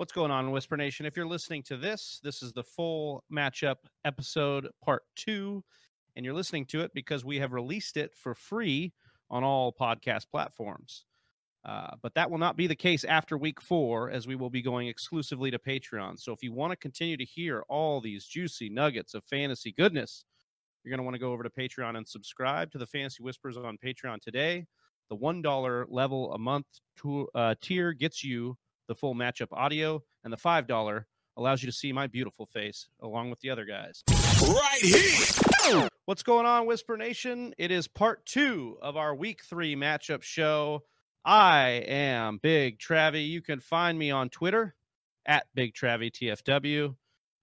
What's going on, Whisper Nation? If you're listening to this, this is the full matchup episode part two, and you're listening to it because we have released it for free on all podcast platforms. Uh, but that will not be the case after week four, as we will be going exclusively to Patreon. So if you want to continue to hear all these juicy nuggets of fantasy goodness, you're going to want to go over to Patreon and subscribe to the Fantasy Whispers on Patreon today. The $1 level a month to, uh, tier gets you the full matchup audio, and the $5 allows you to see my beautiful face along with the other guys. Right here. What's going on, Whisper Nation? It is part two of our week three matchup show. I am Big Travie. You can find me on Twitter at Big Travie TFW.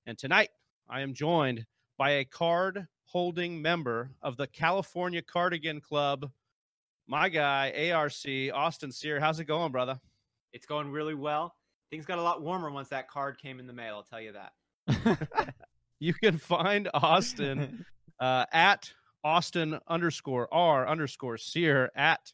And tonight I am joined by a card holding member of the California Cardigan Club, my guy, ARC, Austin Sear. How's it going, brother? It's going really well. Things got a lot warmer once that card came in the mail. I'll tell you that. you can find Austin uh, at Austin underscore R underscore Sear at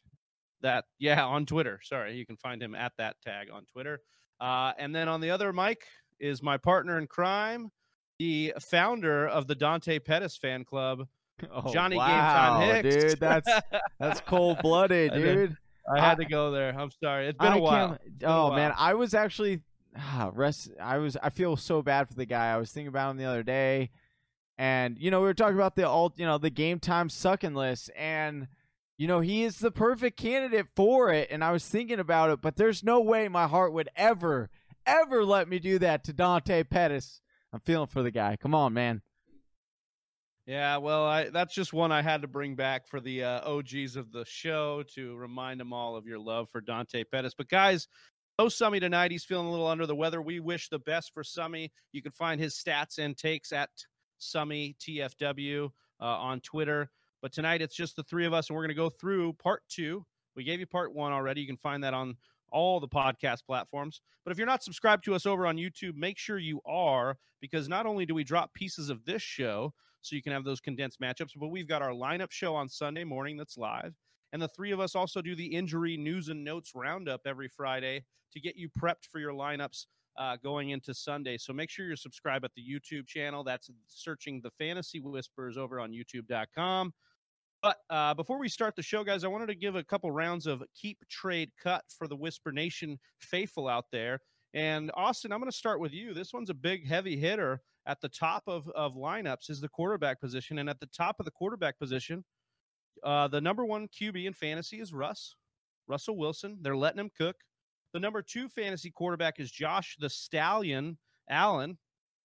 that. Yeah, on Twitter. Sorry, you can find him at that tag on Twitter. Uh, and then on the other mic is my partner in crime, the founder of the Dante Pettis fan club, Oh, Johnny Game wow, Time Hicks. dude. That's that's cold blooded, dude. I had to go there. I'm sorry. It's been I a while. been a Oh man. I was actually ah, rest. I was. I feel so bad for the guy. I was thinking about him the other day, and you know we were talking about the alt, you know, the game time sucking list, and you know he is the perfect candidate for it. And I was thinking about it, but there's no way my heart would ever, ever let me do that to Dante Pettis. I'm feeling for the guy. Come on, man. Yeah, well, I that's just one I had to bring back for the uh, OGs of the show to remind them all of your love for Dante Pettis. But guys, no Summy tonight. He's feeling a little under the weather. We wish the best for Summy. You can find his stats and takes at Summy TFW uh, on Twitter. But tonight it's just the three of us, and we're going to go through part two. We gave you part one already. You can find that on all the podcast platforms. But if you're not subscribed to us over on YouTube, make sure you are, because not only do we drop pieces of this show, so you can have those condensed matchups. But we've got our lineup show on Sunday morning that's live. And the three of us also do the injury news and notes roundup every Friday to get you prepped for your lineups uh, going into Sunday. So make sure you're subscribed at the YouTube channel. That's searching the Fantasy Whispers over on YouTube.com. But uh, before we start the show, guys, I wanted to give a couple rounds of keep trade cut for the Whisper Nation faithful out there. And Austin, I'm going to start with you. This one's a big, heavy hitter at the top of, of lineups is the quarterback position. And at the top of the quarterback position, uh, the number one QB in fantasy is Russ, Russell Wilson. They're letting him cook. The number two fantasy quarterback is Josh the Stallion Allen.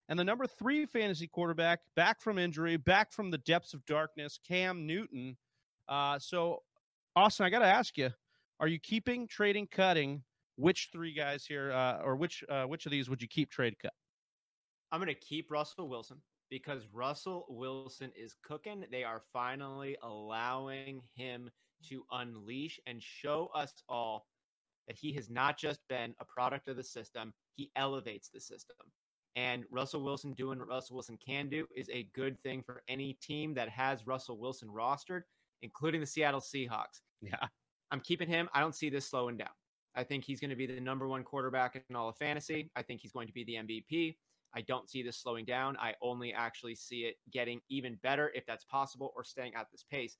And the number three fantasy quarterback, back from injury, back from the depths of darkness, Cam Newton. Uh, so, Austin, I got to ask you: Are you keeping, trading, cutting? Which three guys here, uh, or which uh, which of these would you keep, trade, cut? I'm going to keep Russell Wilson because Russell Wilson is cooking. They are finally allowing him to unleash and show us all that he has not just been a product of the system, he elevates the system. And Russell Wilson doing what Russell Wilson can do is a good thing for any team that has Russell Wilson rostered, including the Seattle Seahawks. Yeah, I'm keeping him. I don't see this slowing down. I think he's going to be the number one quarterback in all of fantasy. I think he's going to be the MVP. I don't see this slowing down. I only actually see it getting even better if that's possible or staying at this pace.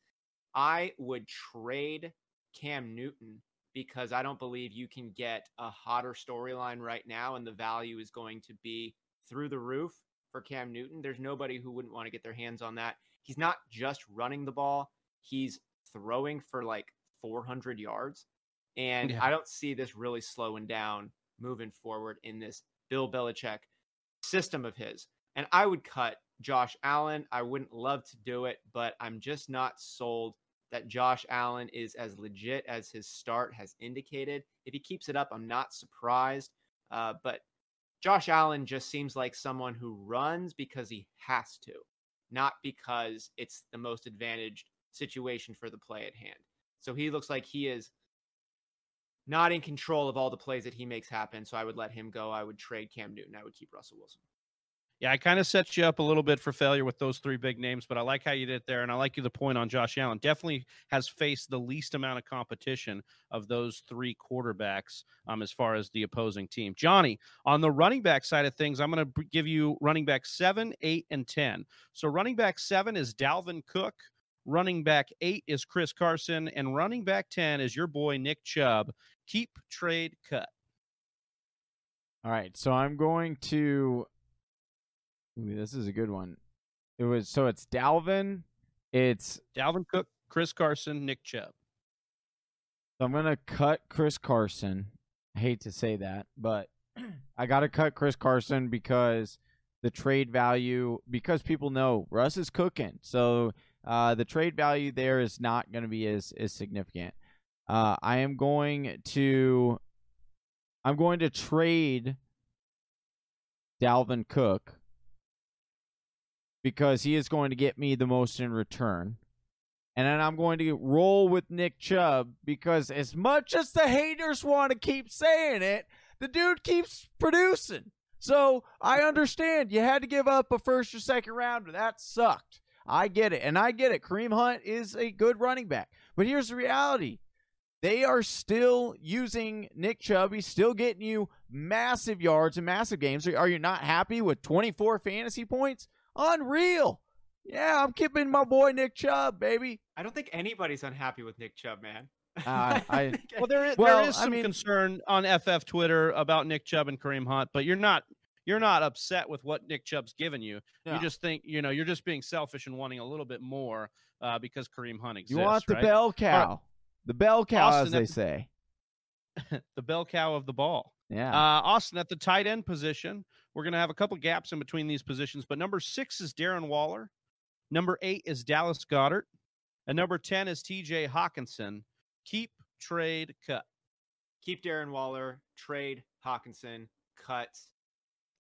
I would trade Cam Newton because I don't believe you can get a hotter storyline right now, and the value is going to be through the roof for Cam Newton. There's nobody who wouldn't want to get their hands on that. He's not just running the ball, he's throwing for like 400 yards. And Yeah. I don't see this really slowing down moving forward in this Bill Belichick system of his. And I would cut Josh Allen. I wouldn't love to do it, but I'm just not sold that Josh Allen is as legit as his start has indicated. If he keeps it up, I'm not surprised. Uh, but Josh Allen just seems like someone who runs because he has to, not because it's the most advantaged situation for the play at hand. So he looks like he is not in control of all the plays that he makes happen. So I would let him go. I would trade Cam Newton. I would keep Russell Wilson. Yeah, I kind of set you up a little bit for failure with those three big names, but I like how you did it there, and I like you the point on Josh Allen. Definitely has faced the least amount of competition of those three quarterbacks um, as far as the opposing team. Johnny, on the running back side of things, I'm going to give you running back seven, eight, and ten. So running back seven is Dalvin Cook. Running back eight is Chris Carson, and running back ten is your boy Nick Chubb. Keep trade cut. All right, so I'm going to. Ooh, this is a good one. It was so it's Dalvin, it's Dalvin Cook, Chris Carson, Nick Chubb. So I'm gonna cut Chris Carson. I hate to say that, but I gotta cut Chris Carson because the trade value because people know Russ is cooking. So uh, the trade value there is not going to be as as significant. Uh, I am going to I'm going to trade Dalvin Cook because he is going to get me the most in return. And then I'm going to roll with Nick Chubb because as much as the haters want to keep saying it, the dude keeps producing. So I understand you had to give up a first or second rounder. That sucked. I get it. And I get it. Kareem Hunt is a good running back. But here's the reality they are still using Nick Chubb. He's still getting you massive yards and massive games. Are you not happy with 24 fantasy points? Unreal. Yeah, I'm keeping my boy Nick Chubb, baby. I don't think anybody's unhappy with Nick Chubb, man. Uh, I well, there is, Well, there is I some mean- concern on FF Twitter about Nick Chubb and Kareem Hunt, but you're not you're not upset with what Nick Chubb's given you. No. You just think you know you're just being selfish and wanting a little bit more uh, because Kareem Hunt exists. you want the right? bell cow. The bell cow, Austin, as they that- say. the bell cow of the ball. Yeah. Uh, Austin at the tight end position. We're going to have a couple gaps in between these positions, but number six is Darren Waller. Number eight is Dallas Goedert. And number 10 is TJ Hockenson. Keep, trade, cut. Keep Darren Waller, trade Hockenson, cut.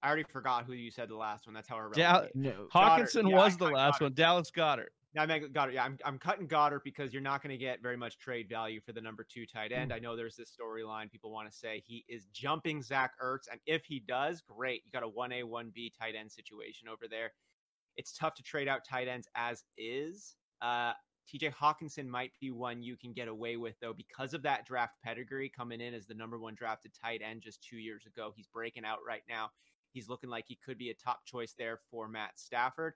I already forgot who you said the last one. That's how irrelevant. Dal- he is. no. Hockenson Yeah, I was the last Goedert. one. Dallas Goedert. I mean, Goedert. Yeah, I'm, I'm cutting Goedert because you're not going to get very much trade value for the number two tight end. I know there's this storyline people want to say he is jumping Zach Ertz, and if he does, great. You got a one A one B tight end situation over there. It's tough to trade out tight ends as is. Uh, TJ Hockenson might be one you can get away with though because of that draft pedigree coming in as the number one drafted tight end just two years ago. He's breaking out right now. He's looking like he could be a top choice there for Matt Stafford.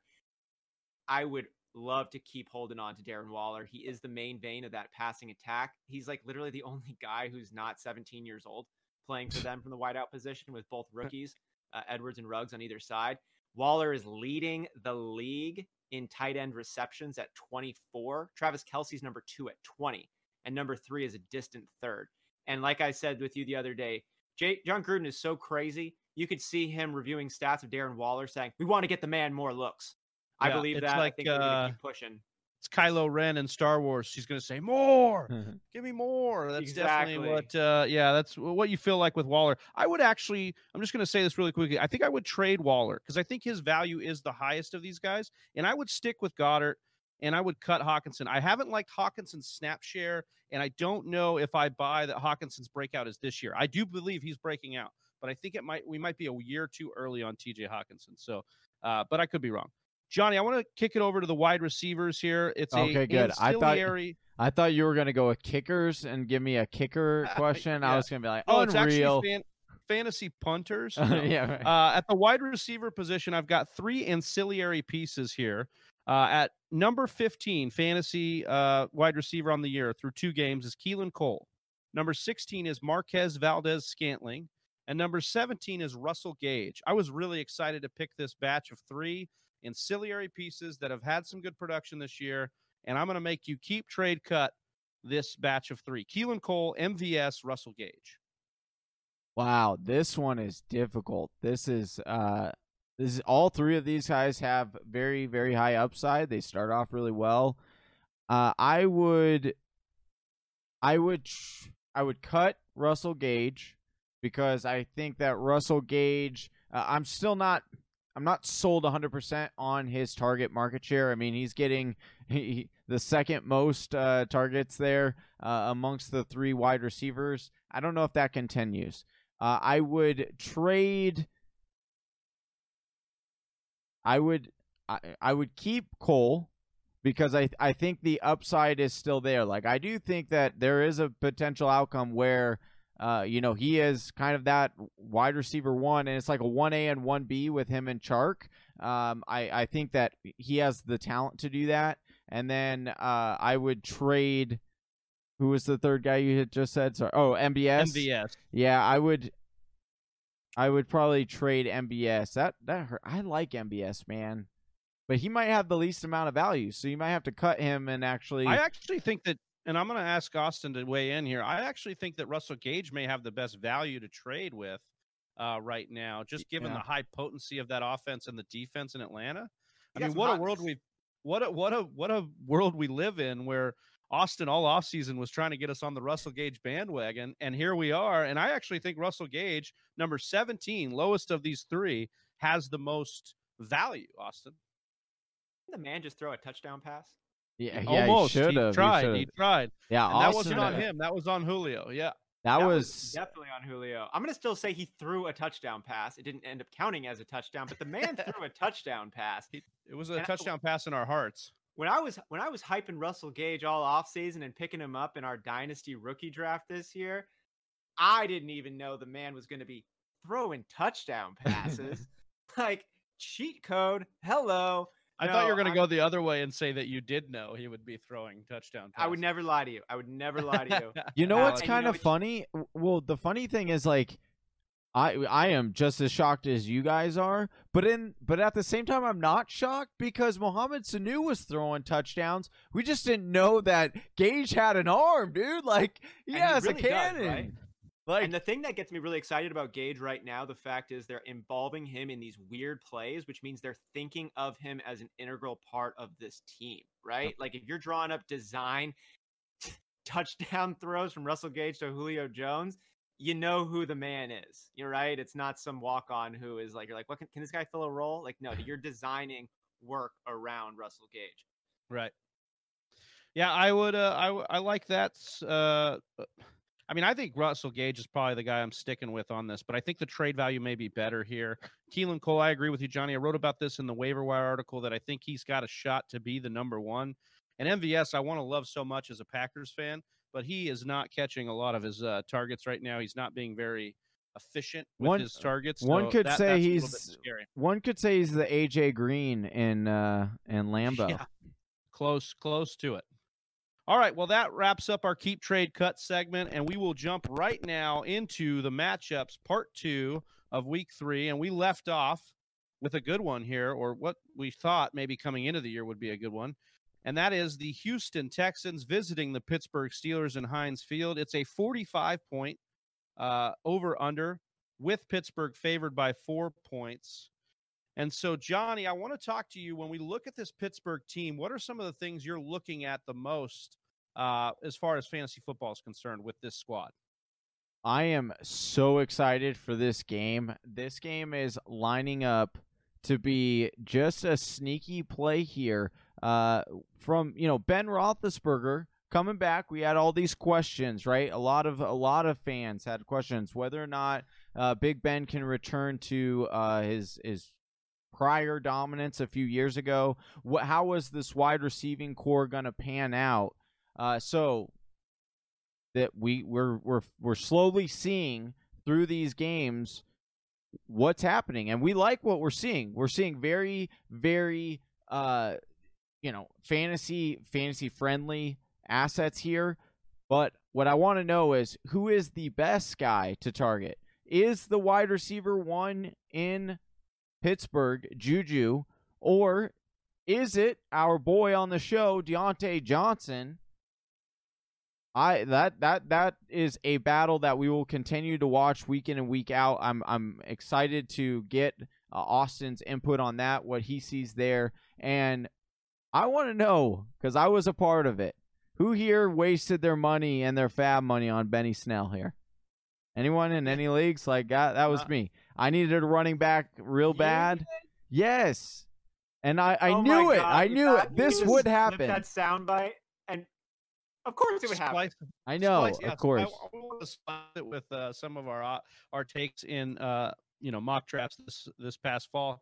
I would love to keep holding on to Darren Waller. He is the main vein of that passing attack. He's like literally the only guy who's not 17 years old playing for them from the wideout position with both rookies, uh, Edwards and Ruggs on either side. Waller is leading the league in tight end receptions at 24. Travis Kelce's number two at 20, and number three is a distant third. And like I said with you the other day, Jay, Jon Gruden is so crazy. You could see him reviewing stats of Darren Waller saying, "We want to get the man more looks." I Yeah, believe it's that. like, I think we're gonna uh, keep pushing. It's Kylo Ren in Star Wars. She's going to say, More. Give me more. That's definitely what, uh, yeah, that's what you feel like with Waller. I would actually, I'm just going to say this really quickly. I think I would trade Waller because I think his value is the highest of these guys. And I would stick with Goedert and I would cut Hockenson. I haven't liked Hockenson's snap share, and I don't know if I buy that Hockenson's breakout is this year. I do believe he's breaking out, but I think it might, we might be a year too early on TJ Hockenson. So, uh, but I could be wrong. Johnny, I want to kick it over to the wide receivers here. It's Okay, good. I thought- I thought you were gonna go with kickers and give me a kicker question. I Yeah. was gonna be like, Oh, it's actually fan- fantasy punters. No. yeah. right. Uh, at the wide receiver position, I've got three ancillary pieces here. Uh, at number 15, fantasy uh, wide receiver on the year through two games is Keelan Cole. Number 16 is Marquez Valdes Scantling. And number 17 is Russell Gage. I was really excited to pick this batch of three ancillary pieces that have had some good production this year. And I'm going to make you keep trade cut this batch of three Keelan Cole, MVS, Russell Gage. Wow, this one is difficult. This is uh this is all three of these guys have very very high upside. They start off really well. Uh I would I would I would cut Russell Gage because I think that Russell Gage uh, I'm still not I'm not sold 100% on his target market share. I mean, he's getting he, the second most uh, targets there uh, amongst the three wide receivers. I don't know if that continues. Uh, I would trade. I would I, I would keep Cole because I I think the upside is still there. Like I do think that there is a potential outcome where uh you know he is kind of that wide receiver one and it's like a 1A and 1B with him and Chark. Um I I think that he has the talent to do that. And then uh I would trade who was the third guy you had just said? Sorry. Oh, MBS. MVS. Yeah, I would I would probably trade MBS. That that hurt. I like MBS, man. But he might have the least amount of value, so you might have to cut him and actually I actually think that, and I'm going to ask Austin to weigh in here. I actually think that Russell Gage may have the best value to trade with uh, right now, just given Yeah. the high potency of that offense and the defense in Atlanta. I mean, what a world we, what a what a what a world we live in where Austin all offseason was trying to get us on the Russell Gage bandwagon, and here we are. And I actually think Russell Gage, number 17, lowest of these three, has the most value. Austin, Did the man just throw a touchdown pass? Yeah, yeah, almost he should have. tried. He tried. Yeah, And that wasn't on uh, him. That was on Julio. Yeah. That, That was, definitely on Julio. I'm gonna still say he threw a touchdown pass. It didn't end up counting as a touchdown, but the man threw a touchdown pass. It was a And I- touchdown pass in our hearts. When I was when I was hyping Russell Gage all offseason and picking him up in our dynasty rookie draft this year, I didn't even know the man was gonna be throwing touchdown passes. like cheat code. Hello. I thought you were going to go the other way and say that you did know he would be throwing touchdown passes. I would never lie to you. I would never lie to you. You know Alex, what's and you kind know of what funny? W- Well, the funny thing is like I I am just as shocked as you guys are, but in but at the same time I'm not shocked because Mohamed Sanu was throwing touchdowns. We just didn't know that Gage had an arm, dude. Like he And he really a does, cannon. right? Like and the thing that gets me really excited about Gage right now, the fact is they're involving him in these weird plays, which means they're thinking of him as an integral part of this team, right? Like if you're drawing up design touchdown throws from Russell Gage to Julio Jones, you know who the man is. You're right. It's not some walk on who is like, you're like, what can, can this guy fill a role? Like, no, you're designing work around Russell Gage. Right. Yeah, I would. Uh, I w- I like that. Uh, I mean, I think Russell Gage is probably the guy I'm sticking with on this, but I think the trade value may be better here. Keelan Cole, I agree with you, Johnny. I wrote about this in the waiver wire article that I think he's got a shot to be the number one. And MVS, I want to love so much as a Packers fan, but he is not catching a lot of his uh, targets right now. He's not being very efficient with One- his targets. one could that- say that's a little bit he's- one could say he's the AJ Green in uh in Lambeau. Yeah. Close, close to it. All right. Well, that wraps up our keep trade cut segment, and we will jump right now into the matchups, part two of week three. And we left off with a good one here, or what we thought maybe coming into the year would be a good one. And that is the Houston Texans visiting the Pittsburgh Steelers in Heinz Field. It's a 45 point uh, over under with Pittsburgh favored by four points. And so, Johnny, I want to talk to you when we look at this Pittsburgh team. What are some of the things you're looking at the most uh, as far as fantasy football is concerned with this squad? I am so excited for this game. This game is lining up to be just a sneaky play here. Uh, from you know Ben Roethlisberger coming back, we had all these questions, right? A lot of a lot of fans had questions whether or not uh, Big Ben can return to uh, his his prior dominance a few years ago. What how was this wide receiving core gonna pan out? Uh, so that we we're we're we're slowly seeing through these games what's happening and we like what we're seeing we're seeing very very uh you know fantasy fantasy friendly assets here but what i want to know is who is the best guy to target is the wide receiver one in pittsburgh juju or is it our boy on the show Diontae Johnson I that that that is a battle that we will continue to watch week in and week out. I'm I'm excited to get uh, Austin's input on that, what he sees there, and I want to know because I was a part of it. Who here wasted their money and their fab money on Benny Snell here? Anyone in any leagues like that? That was Uh, me. I needed a running back real bad. Yes, and I I Oh knew it. God, I you knew it. This would happen. That soundbite, and of course it would happen. Splice- I know, splice- yeah, of so course. I, I want to splice it with uh, some of our uh, our takes in uh, you know mock drafts this this past fall.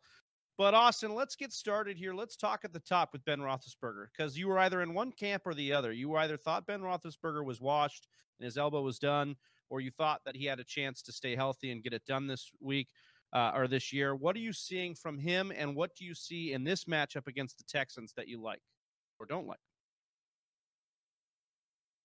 But Austin, let's get started here. Let's talk at the top with Ben Roethlisberger because you were either in one camp or the other. You either thought Ben Roethlisberger was washed and his elbow was done, or you thought that he had a chance to stay healthy and get it done this week uh, or this year. What are you seeing from him, and what do you see in this matchup against the Texans that you like or don't like?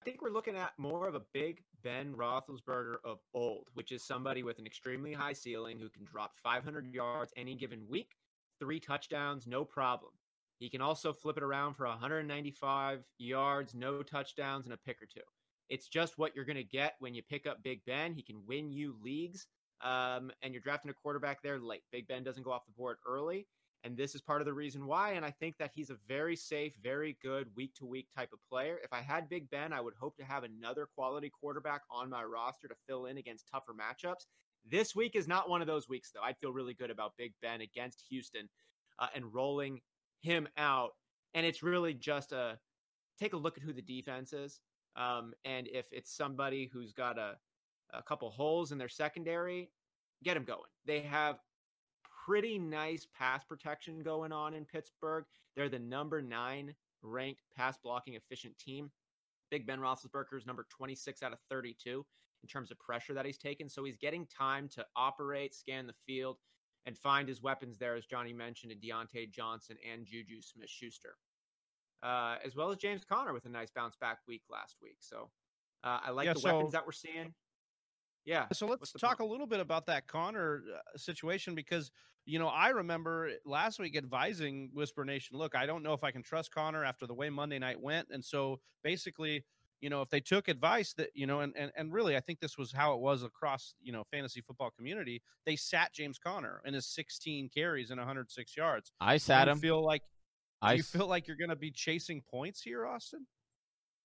I think we're looking at more of a big Ben Roethlisberger of old, which is somebody with an extremely high ceiling who can drop 500 yards any given week, three touchdowns, no problem. He can also flip it around for 195 yards, no touchdowns, and a pick or two. It's just what you're going to get when you pick up Big Ben. He can win you leagues, um, and you're drafting a quarterback there late. Big Ben doesn't go off the board early, and this is part of the reason why. And I think that he's a very safe, very good week to week type of player. If I had Big Ben, I would hope to have another quality quarterback on my roster to fill in against tougher matchups. This week is not one of those weeks, though. I'd feel really good about Big Ben against Houston uh, and rolling him out. And it's really just a take a look at who the defense is. Um, and if it's somebody who's got a, a couple holes in their secondary, get them going. They have pretty nice pass protection going on in Pittsburgh. They're the number nine ranked pass blocking efficient team. Big Ben Roethlisberger is number 26 out of 32 in terms of pressure that he's taken. So he's getting time to operate, scan the field, and find his weapons there, as Johnny mentioned, in Diontae Johnson and Juju Smith Schuster uh, as well as James Conner with a nice bounce back week last week. So uh, I like Yeah, the so- weapons that we're seeing. Yeah. So let's talk point? a little bit about that Conner uh, situation because you know I remember last week advising Whisper Nation, look, I don't know if I can trust Conner after the way Monday night went, and so basically, you know, if they took advice that you know, and and and really, I think this was how it was across you know fantasy football community. They sat James Conner in his 16 carries and 106 yards. I sat him. Feel like do I you feel like you're going to be chasing points here, Austin?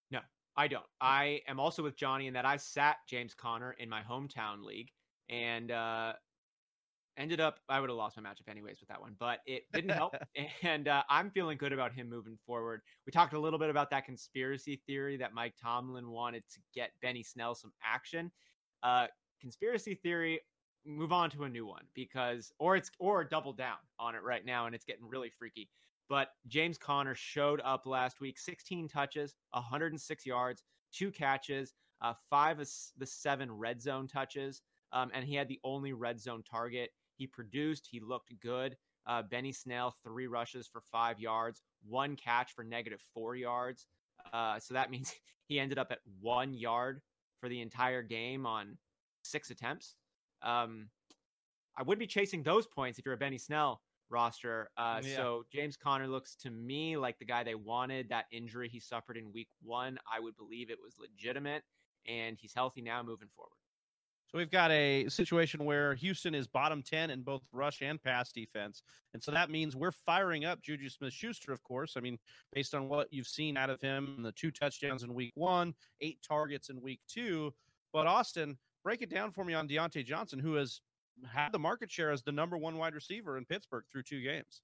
No, I don't. I am also with Johnny in that I sat James Conner in my hometown league and uh, ended up, I would have lost my matchup anyways with that one, but it didn't help. and uh, I'm feeling good about him moving forward. We talked a little bit about that conspiracy theory that Mike Tomlin wanted to get Benny Snell some action. Uh, conspiracy theory, move on to a new one because, or it's, or double down on it right now and it's getting really freaky. But James Conner showed up last week 16 touches, 106 yards, two catches, uh, five of the seven red zone touches. Um, and he had the only red zone target. He produced, he looked good. Uh, Benny Snell, three rushes for five yards, one catch for negative four yards. Uh, so that means he ended up at one yard for the entire game on six attempts. Um, I would be chasing those points if you're a Benny Snell roster. Uh, Yeah. So James Conner looks to me like the guy they wanted. That injury he suffered in week one, I would believe it was legitimate, and he's healthy now moving forward. So we've got a situation where Houston is bottom 10 in both rush and pass defense. And so that means we're firing up Juju Smith Schuster, of course. I mean, based on what you've seen out of him, the two touchdowns in week one, eight targets in week two. But Austin, break it down for me on Diontae Johnson, who has had the market share as the number one wide receiver in Pittsburgh through two games.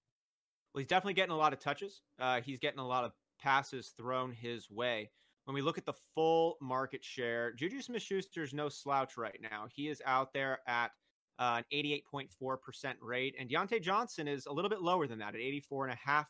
Well, he's definitely getting a lot of touches. Uh, he's getting a lot of passes thrown his way. When we look at the full market share, Juju Smith Schuster is no slouch right now. He is out there at uh, an 88.4% rate, and Diontae Johnson is a little bit lower than that at 84.5%.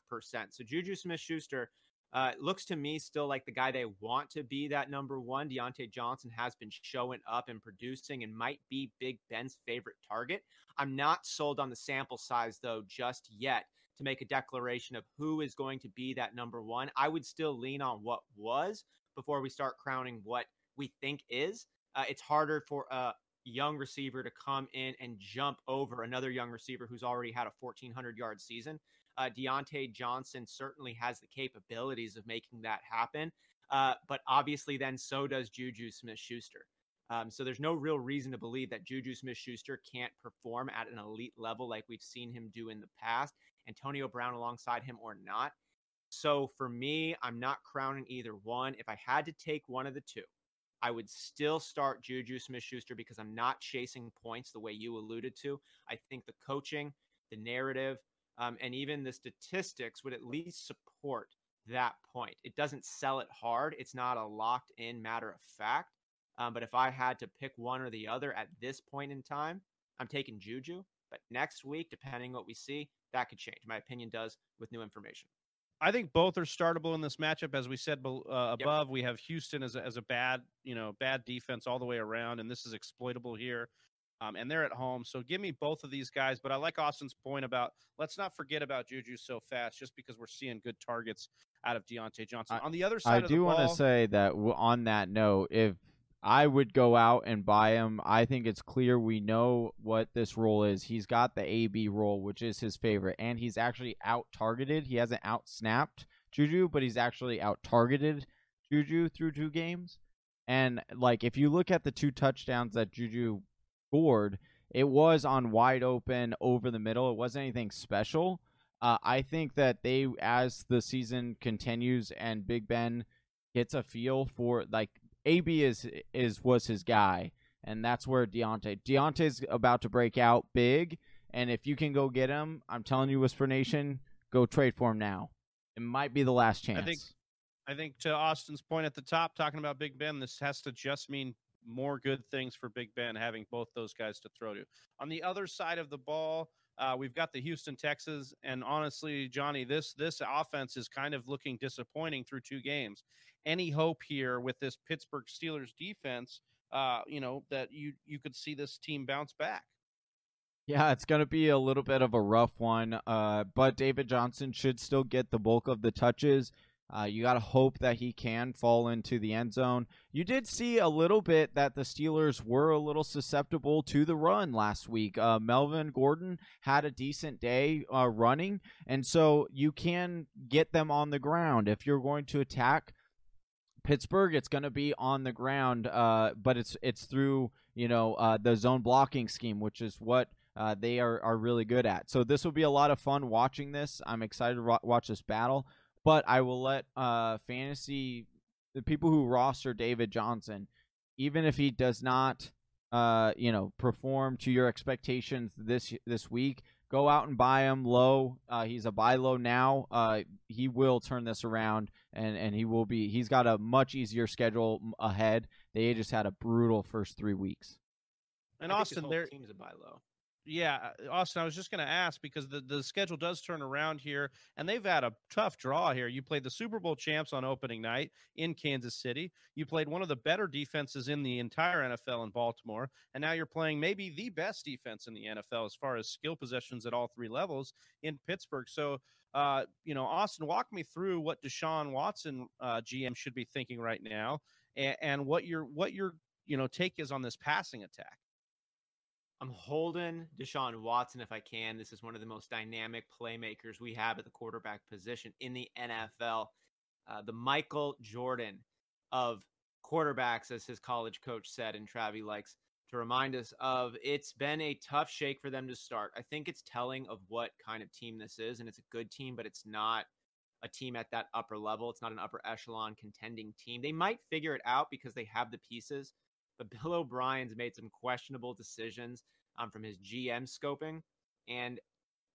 So Juju Smith Schuster uh, looks to me still like the guy they want to be that number one. Diontae Johnson has been showing up and producing and might be Big Ben's favorite target. I'm not sold on the sample size, though, just yet to make a declaration of who is going to be that number one. I would still lean on what was before we start crowning what we think is. Uh, it's harder for a young receiver to come in and jump over another young receiver who's already had a 1,400 yard season. Uh, Diontae Johnson certainly has the capabilities of making that happen. Uh, but obviously, then so does Juju Smith Schuster. Um, so there's no real reason to believe that Juju Smith Schuster can't perform at an elite level like we've seen him do in the past. Antonio Brown alongside him or not. So for me, I'm not crowning either one. If I had to take one of the two, I would still start Juju Smith Schuster because I'm not chasing points the way you alluded to. I think the coaching, the narrative, um, and even the statistics would at least support that point. It doesn't sell it hard, it's not a locked in matter of fact. Um, but if I had to pick one or the other at this point in time, I'm taking Juju. But next week, depending what we see, that could change. My opinion does with new information. I think both are startable in this matchup. As we said uh, Yep. above, we have Houston as a, as a bad, you know, bad defense all the way around, and this is exploitable here. Um, and they're at home, so give me both of these guys. But I like Austin's point about let's not forget about Juju so fast, just because we're seeing good targets out of Diontae Johnson. On the other side I do want to say that on that note, if I would go out and buy him, I think it's clear we know what this role is. He's got the AB role, which is his favorite, and he's actually out targeted. He hasn't out snapped Juju, but he's actually out targeted Juju through two games. And like if you look at the two touchdowns that Juju scored, it was on wide open over the middle. It wasn't anything special. Uh, I think that they, as the season continues and Big Ben gets a feel for like AB is is was his guy, and that's where Diontae Diontae's about to break out big. And if you can go get him, I'm telling you, Whisper Nation, go trade for him now. It might be the last chance. I think I think to Austin's point at the top, talking about Big Ben, this has to just mean more good things for Big Ben having both those guys to throw to. On the other side of the ball, uh, we've got the Houston Texans, and honestly, Johnny, this this offense is kind of looking disappointing through two games. Any hope here with this Pittsburgh Steelers defense? Uh, you know that you you could see this team bounce back. Yeah, it's going to be a little bit of a rough one, uh, but David Johnson should still get the bulk of the touches. Uh, you got to hope that he can fall into the end zone. You did see a little bit that the Steelers were a little susceptible to the run last week. Uh, Melvin Gordon had a decent day uh, running, and so you can get them on the ground. If you're going to attack Pittsburgh, it's going to be on the ground, uh, but it's it's through you know uh, the zone blocking scheme, which is what uh, they are, are really good at. So this will be a lot of fun watching this. I'm excited to ro- watch this battle, but I will let uh, fantasy the people who roster David Johnson, even if he does not, uh, you know, perform to your expectations this this week, go out and buy him low. Uh, he's a buy low now. Uh, he will turn this around, and and he will be. He's got a much easier schedule ahead. They just had a brutal first three weeks. And I think this Austin, whole there team's a buy low. Yeah, uh, Austin, I was just going to ask because the, the schedule does turn around here, and they've had a tough draw here. You played the Super Bowl champs on opening night in Kansas City. You played one of the better defenses in the entire NFL in Baltimore, and now you're playing maybe the best defense in the NFL as far as skill possessions at all three levels in Pittsburgh. So, uh, you know, Austin, walk me through what Deshaun Watson uh, GM should be thinking right now, and, and what your what your you know take is on this passing attack. I'm holding Deshaun Watson if I can. This is one of the most dynamic playmakers we have at the quarterback position in the NFL. Uh, the Michael Jordan of quarterbacks, as his college coach said, and Travi likes to remind us of. It's been a tough shake for them to start. I think it's telling of what kind of team this is, and it's a good team, but it's not a team at that upper level. It's not an upper echelon contending team. They might figure it out because they have the pieces, but Bill O'Brien's made some questionable decisions um, from his GM scoping, and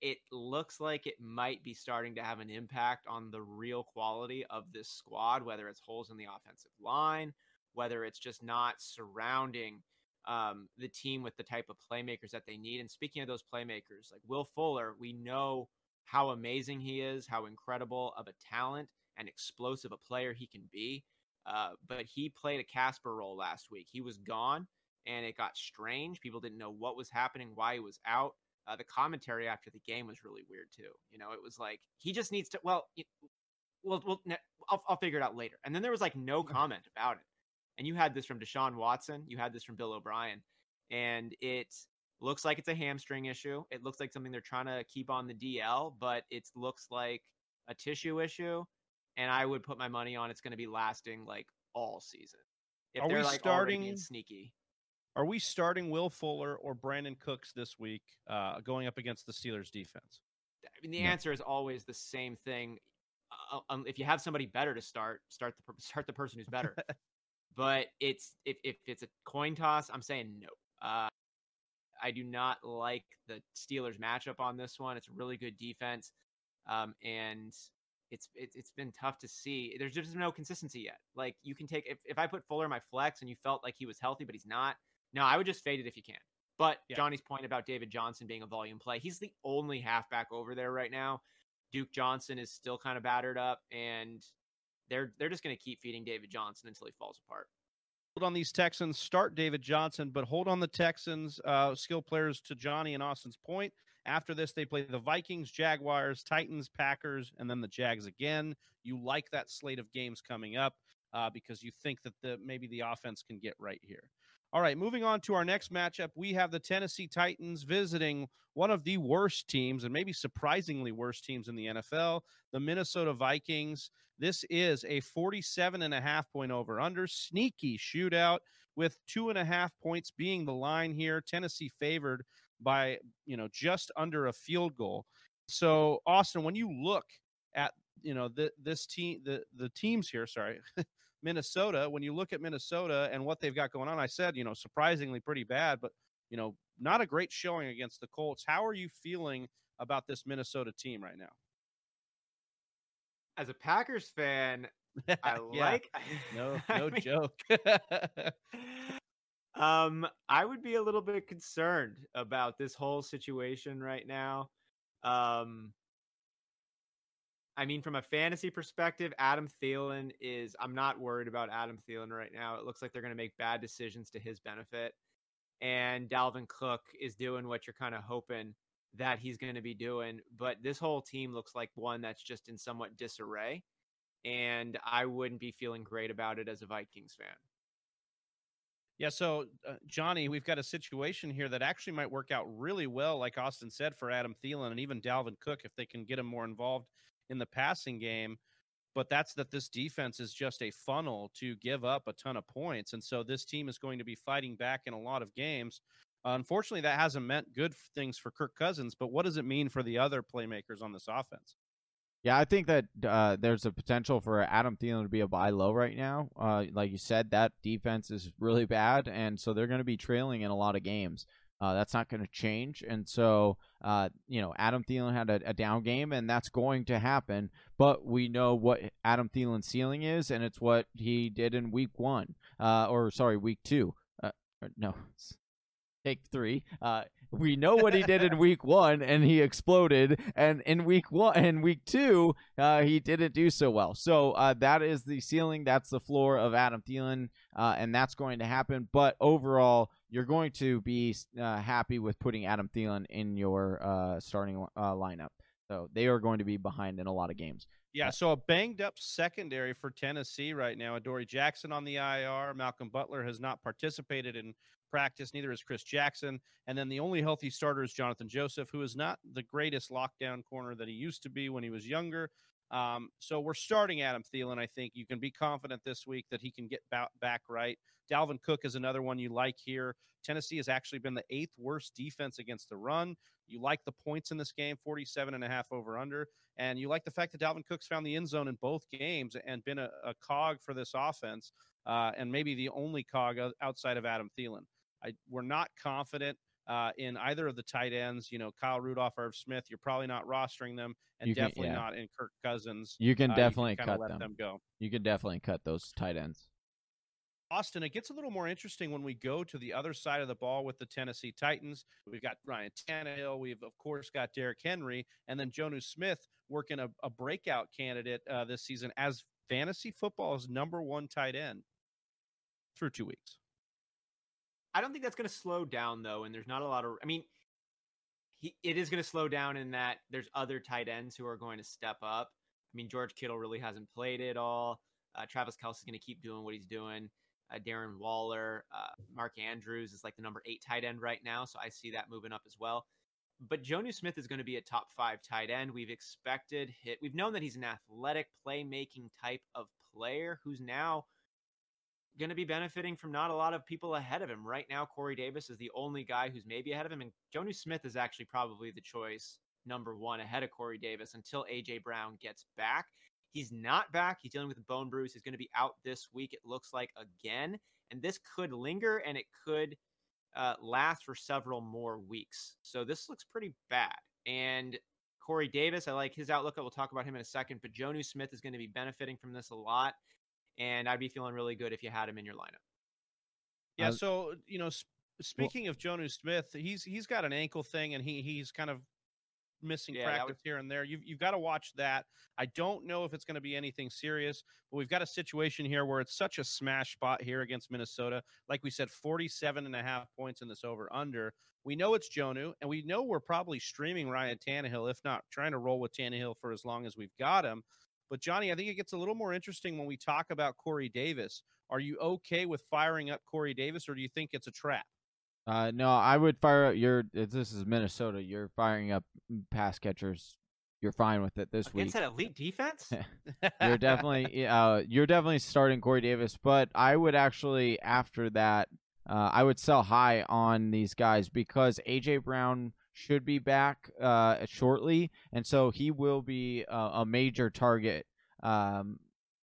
it looks like it might be starting to have an impact on the real quality of this squad, whether it's holes in the offensive line, whether it's just not surrounding um, the team with the type of playmakers that they need. And speaking of those playmakers, like Will Fuller, we know how amazing he is, how incredible of a talent and explosive a player he can be. Uh, but he played a Casper role last week. He was gone and it got strange. People didn't know what was happening, why he was out. Uh, the commentary after the game was really weird too. You know, it was like he just needs to. Well, well, well I'll, I'll figure it out later. And then there was like no comment about it. And you had this from Deshaun Watson. You had this from Bill O'Brien, and it looks like it's a hamstring issue. It looks like something they're trying to keep on the DL, but it looks like a tissue issue. And I would put my money on it's going to be lasting like all season. If Are they're we like starting- sneaky. Are we starting Will Fuller or Brandin Cooks this week, uh, going up against the Steelers defense? I mean, the No. answer is always the same thing. Uh, um, if you have somebody better to start, start the per- start the person who's better. but it's if if it's a coin toss, I'm saying no. Uh, I do not like the Steelers matchup on this one. It's a really good defense, um, and it's it's it's been tough to see. There's just no consistency yet. Like you can take if if I put Fuller in my flex and you felt like he was healthy but he's not. No, I would just fade it if you can. But Yeah. Johnny's point about David Johnson being a volume play, he's the only halfback over there right now. Duke Johnson is still kind of battered up, and they're they're just going to keep feeding David Johnson until he falls apart. hold on these Texans. Start David Johnson, but hold on the Texans uh, skill players to Johnny and Austin's point. After this, they play the Vikings, Jaguars, Titans, Packers, and then the Jags again. You like that slate of games coming up uh, because you think that the maybe the offense can get right here. All right, moving on to our next matchup, we have the Tennessee Titans visiting one of the worst teams, and maybe surprisingly worst teams in the NFL, the Minnesota Vikings. This is a 47 and a half point over under sneaky shootout with two and a half points being the line here. Tennessee favored by, you know, just under a field goal. So, Austin, when you look at, you know, the, this team, the, the teams here, sorry, Minnesota, when you look at Minnesota and what they've got going on, I said, you know, surprisingly pretty bad, but, you know, not a great showing against the Colts. How are you feeling about this Minnesota team right now? As a Packers fan, I Yeah, like no, I no mean, joke. Um, I would be a little bit concerned about this whole situation right now. Um, I mean, from a fantasy perspective, Adam Thielen is. I'm not worried about Adam Thielen right now. It looks like they're going to make bad decisions to his benefit, and Dalvin Cook is doing what you're kind of hoping that he's going to be doing. But this whole team looks like one that's just in somewhat disarray, and I wouldn't be feeling great about it as a Vikings fan. Yeah, so uh, Johnny, we've got a situation here that actually might work out really well, like Austin said, for Adam Thielen and even Dalvin Cook if they can get him more involved in the passing game. But that's that this defense is just a funnel to give up a ton of points. And so this team is going to be fighting back in a lot of games. Uh, unfortunately, that hasn't meant good things for Kirk Cousins. But what does it mean for the other playmakers on this offense? Yeah, I think that uh, there's a potential for Adam Thielen to be a buy low right now. Uh, like you said, that defense is really bad, and so they're going to be trailing in a lot of games. Uh, that's not going to change, and so uh, you know Adam Thielen had a, a down game, and that's going to happen. But we know what Adam Thielen's ceiling is, and it's what he did in Week One, uh, or sorry, Week Two. Uh, no, take three. We know what he did in week one, and he exploded. And in week one, in week two, uh, he didn't do so well. So uh, that is the ceiling. That's the floor of Adam Thielen, uh, and that's going to happen. But overall, you're going to be uh, happy with putting Adam Thielen in your uh, starting uh, lineup. So they are going to be behind in a lot of games. Yeah, so a banged up secondary for Tennessee right now. Adoree Jackson on the IR. Malcolm Butler has not participated in practice, neither is Chris Jackson. And then the only healthy starter is Jonathan Joseph, who is not the greatest lockdown corner that he used to be when he was younger. Um, so we're starting Adam Thielen. I think you can be confident this week that he can get ba- back right. Dalvin Cook is another one you like here. Tennessee has actually been the eighth worst defense against the run. You like the points in this game, 47 and a half over under. And you like the fact that Dalvin Cook's found the end zone in both games and been a, a cog for this offense, uh, and maybe the only cog outside of Adam Thielen. I, we're not confident uh, in either of the tight ends. You know, Kyle Rudolph, Irv Smith. You're probably not rostering them, and You can- definitely yeah. not in Kirk Cousins. You can Uh, definitely kinda cut them. them go. You can definitely cut those tight ends. Austin, it gets a little more interesting when we go to the other side of the ball with the Tennessee Titans. We've got Ryan Tannehill. We've, of course, got Derrick Henry, and then Jonnu Smith working a, a breakout candidate uh, this season as fantasy football's number one tight end through two weeks. I don't think that's going to slow down though, and there's not a lot of. I mean, he it is going to slow down in that there's other tight ends who are going to step up. I mean, George Kittle really hasn't played at all. Uh, Travis Kelce's going to keep doing what he's doing. Uh, Darren Waller, uh, Mark Andrews is like the number eight tight end right now, so I see that moving up as well. But Jonnu Smith is going to be a top five tight end. We've expected hit. We've known that he's an athletic, playmaking type of player who's now going to be benefiting from not a lot of people ahead of him. Right now, Corey Davis is the only guy who's maybe ahead of him, and Jonnu Smith is actually probably the choice number one ahead of Corey Davis until AJ Brown gets back. He's not back. He's dealing with a bone bruise. He's going to be out this week, it looks like, again. And this could linger and it could uh, last for several more weeks. So this looks pretty bad. And Corey Davis, I like his outlook. I will talk about him in a second, but Jonnu Smith is going to be benefiting from this a lot and I'd be feeling really good if you had him in your lineup. Yeah. Uh, so you know, sp- speaking of Jonnu Smith, he's he's got an ankle thing and he he's kind of missing Yeah, practice was- here and there. You've you've got to watch that. I don't know if it's going to be anything serious, but we've got a situation here where it's such a smash spot here against Minnesota. Like we said, 47 and a half points in this over under. We know it's Jonnu, and we know we're probably streaming Ryan Tannehill, if not trying to roll with Tannehill for as long as we've got him. But Johnny, I think it gets a little more interesting when we talk about Corey Davis. Are you okay with firing up Corey Davis, or do you think it's a trap? Uh, no, I would fire up your. If this is Minnesota, you're firing up pass catchers. You're fine with it this Against week. that elite defense? You're definitely, uh, you're definitely starting Corey Davis. But I would actually, after that, uh, I would sell high on these guys because AJ Brown should be back uh, shortly, and so he will be a, a major target um,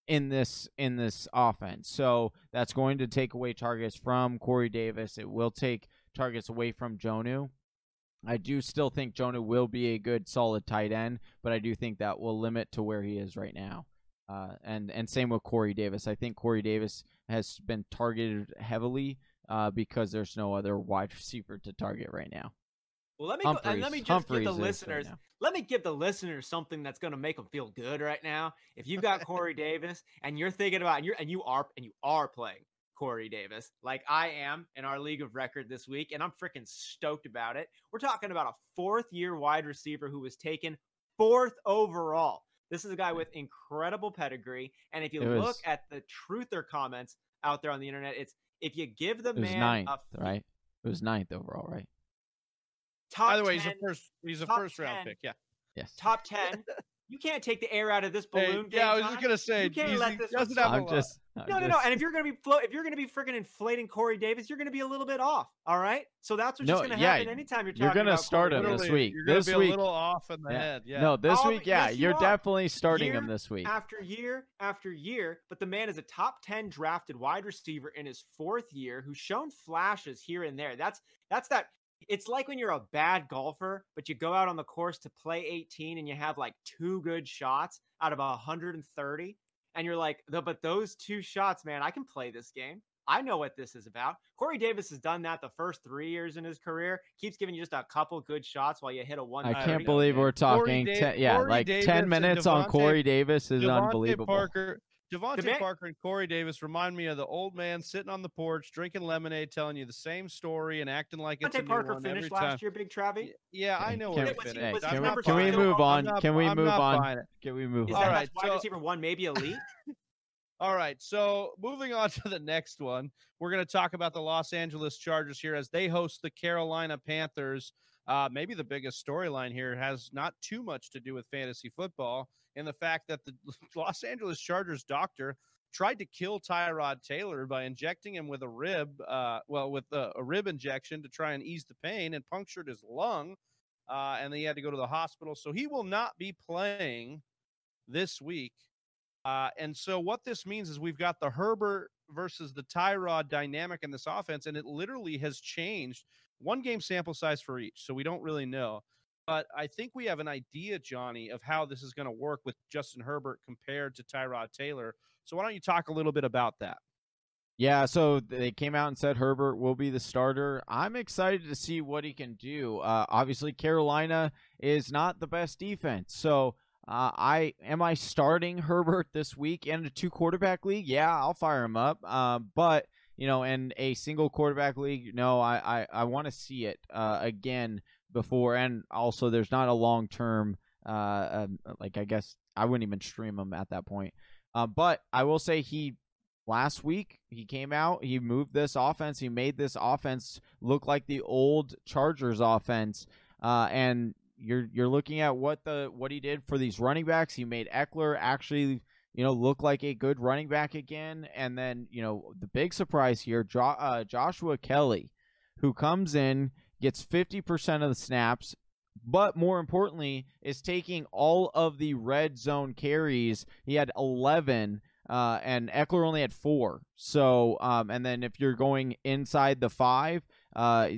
in this in this offense. So that's going to take away targets from Corey Davis. It will take targets away from Jonnu. I do still think Jonnu will be a good, solid tight end, but I do think that will limit to where he is right now. Uh, and and same with Corey Davis. I think Corey Davis has been targeted heavily uh, because there's no other wide receiver to target right now. Well, let me go, and let me just Humphreys give the right uh, listeners let me give the listeners something that's going to make them feel good right now. If you've got Corey Davis and you're thinking about and you're and you are and you are playing Corey Davis like I am in our league of record this week, and I'm freaking stoked about it. We're talking about a fourth year wide receiver who was taken fourth overall. This is a guy with incredible pedigree, and if you look at the truther comments out there on the internet, it's if you give the man ninth, a right? It was ninth overall, right? Top By the way, he's a first he's a top first round pick. Yeah. Yes. top 10 you can't take the air out of this Hey, balloon yeah, I big was just gonna say You can't let this doesn't one have a I'm lot. just. I'm no, no, no. And if you're gonna be flo- if you're gonna be freaking inflating Corey Davis, you're gonna be a little bit off. All right. So that's what's No, just gonna yeah, happen anytime you're talking about. you're gonna about start Corey him Davis. this week. You're gonna This be a week- little off in the Yeah. head. Yeah. No, this week, yeah, yes, you you're are. definitely starting him this week. after year after year. But the man is a top 10 drafted wide receiver in his fourth year who's shown flashes here and there. That's that's that it's like when you're a bad golfer, but you go out on the course to play 18 and you have like two good shots out of 130. And you're like, but those two shots, man, I can play this game. I know what this is about. Corey Davis has done that the first three years in his career. Keeps giving you just a couple good shots while you hit a one. I can't believe we're talking. Ten, yeah, Corey like Davis ten minutes on Corey Davis is DeVante unbelievable. Parker, DeVante man- Parker and Corey Davis remind me of the old man sitting on the porch drinking lemonade, telling you the same story and acting like it's a DeVante new Parker one finished every last year, Big Travie. Y- Yeah, I know can where we- he finished. was can, not can we buying five? it. move on? not- can we I'm move on? Can we move Is on? that right, wide so- receiver one maybe elite? All right, so moving on to the next one, we're going to talk about the Los Angeles Chargers here as they host the Carolina Panthers. Uh, maybe the biggest storyline here has not too much to do with fantasy football, and the fact that the Los Angeles Chargers doctor tried to kill Tyrod Taylor by injecting him with a rib, uh, well, with a, a rib injection to try and ease the pain, and punctured his lung, uh, and he had to go to the hospital. So he will not be playing this week. Uh, and so what this means is we've got the Herbert versus the Tyrod dynamic in this offense, and it literally has changed. One game sample size for each, so we don't really know. But I think we have an idea, Johnny, of how this is going to work with Justin Herbert compared to Tyrod Taylor. So why don't you talk a little bit about that? Yeah, so they came out and said Herbert will be the starter. I'm excited to see what he can do. Uh, obviously, Carolina is not the best defense, so uh, I am I starting Herbert this week in a two quarterback league? Yeah, I'll fire him up. Uh, but you know, in a single quarterback league, no, I I, I want to see it uh, again before, and also there's not a long term. Uh, um, like I guess I wouldn't even stream him at that point. Uh, but I will say he last week he came out he moved this offense he made this offense look like the old chargers offense uh, and you're you're looking at what the what he did for these running backs he made ekeler actually you know look like a good running back again and then you know the big surprise here jo- uh, joshua kelley who comes in gets 50% of the snaps but more importantly is taking all of the red zone carries he had 11 uh, and Ekeler only had four. So, um, and then if you're going inside the five, uh,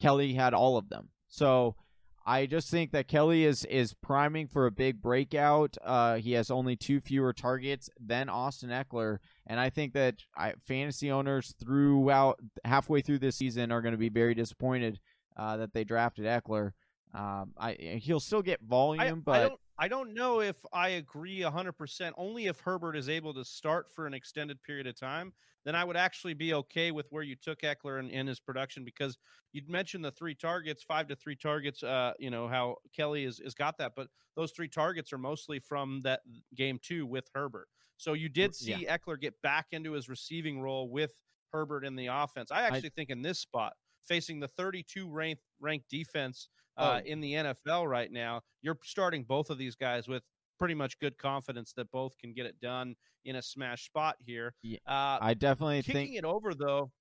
Kelley had all of them. So, I just think that Kelley is is priming for a big breakout. Uh, he has only two fewer targets than Austin Ekeler, and I think that I, fantasy owners throughout halfway through this season are going to be very disappointed uh, that they drafted Ekeler. Um, I he'll still get volume, I, but I don't, I don't know if I agree 100%. Only if Herbert is able to start for an extended period of time, then I would actually be okay with where you took Ekeler in, in his production because you'd mentioned the three targets, five to three targets. Uh, you know how Kelley has, has got that, but those three targets are mostly from that game two with Herbert. So you did see Yeah. Ekeler get back into his receiving role with Herbert in the offense. I actually think in this spot, facing the 32 ranked ranked defense uh, Oh. in the NFL right now, you're starting both of these guys with pretty much good confidence that both can get it done in a smash spot here. Yeah, Uh, I definitely kicking think it over though.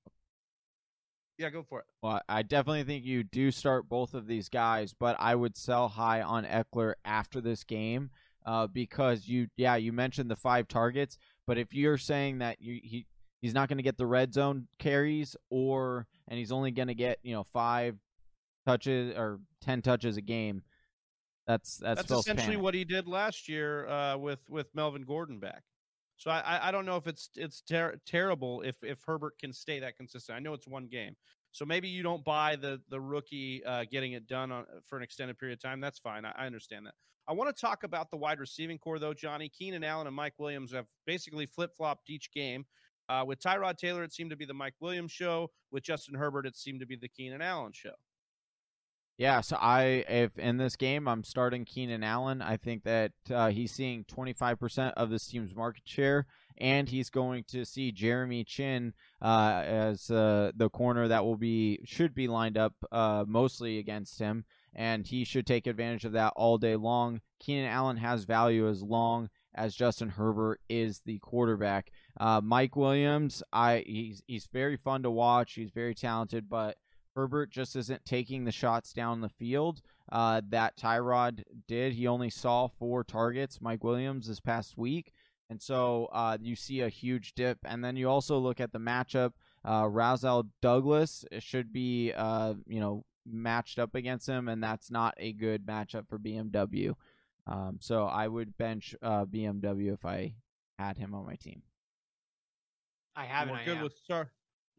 Yeah, go for it. Well, I definitely think you do start both of these guys, but I would sell high on Ekeler after this game uh, because you, yeah, you mentioned the five targets, but if you're saying that you he he's not going to get the red zone carries or and he's only going to get you know five touches or ten touches a game, that's that's, That's essentially panic. what he did last year uh, with with Melvin Gordon back. So I I- don't know if it's it's ter- terrible if if Herbert can stay that consistent. I know it's one game, so maybe you don't buy the the rookie uh, getting it done on for an extended period of time. That's fine. I, I understand that. I want to talk about the wide receiving core though. Johnny Keenan Allen and Mike Williams have basically flip flopped each game. Uh, with Tyrod Taylor, it seemed to be the Mike Williams show. With Justin Herbert, it seemed to be the Keenan Allen show. Yeah, so I if in this game I'm starting Keenan Allen. I think that uh, he's seeing 25% of this team's market share, and he's going to see Jeremy Chinn uh, as uh, the corner that will be should be lined up uh, mostly against him, and he should take advantage of that all day long. Keenan Allen has value as long as Justin Herbert is the quarterback. Uh, Mike Williams, I he's he's very fun to watch. He's very talented, but Herbert just isn't taking the shots down the field uh, that Tyrod did. He only saw four targets, Mike Williams, this past week. And so uh, you see a huge dip. And then you also look at the matchup. Uh, Rasul Douglas should be, uh, you know, matched up against him, and that's not a good matchup for BMW. Um, so I would bench uh, BMW if I had him on my team. I have And it. we're I good am. with start.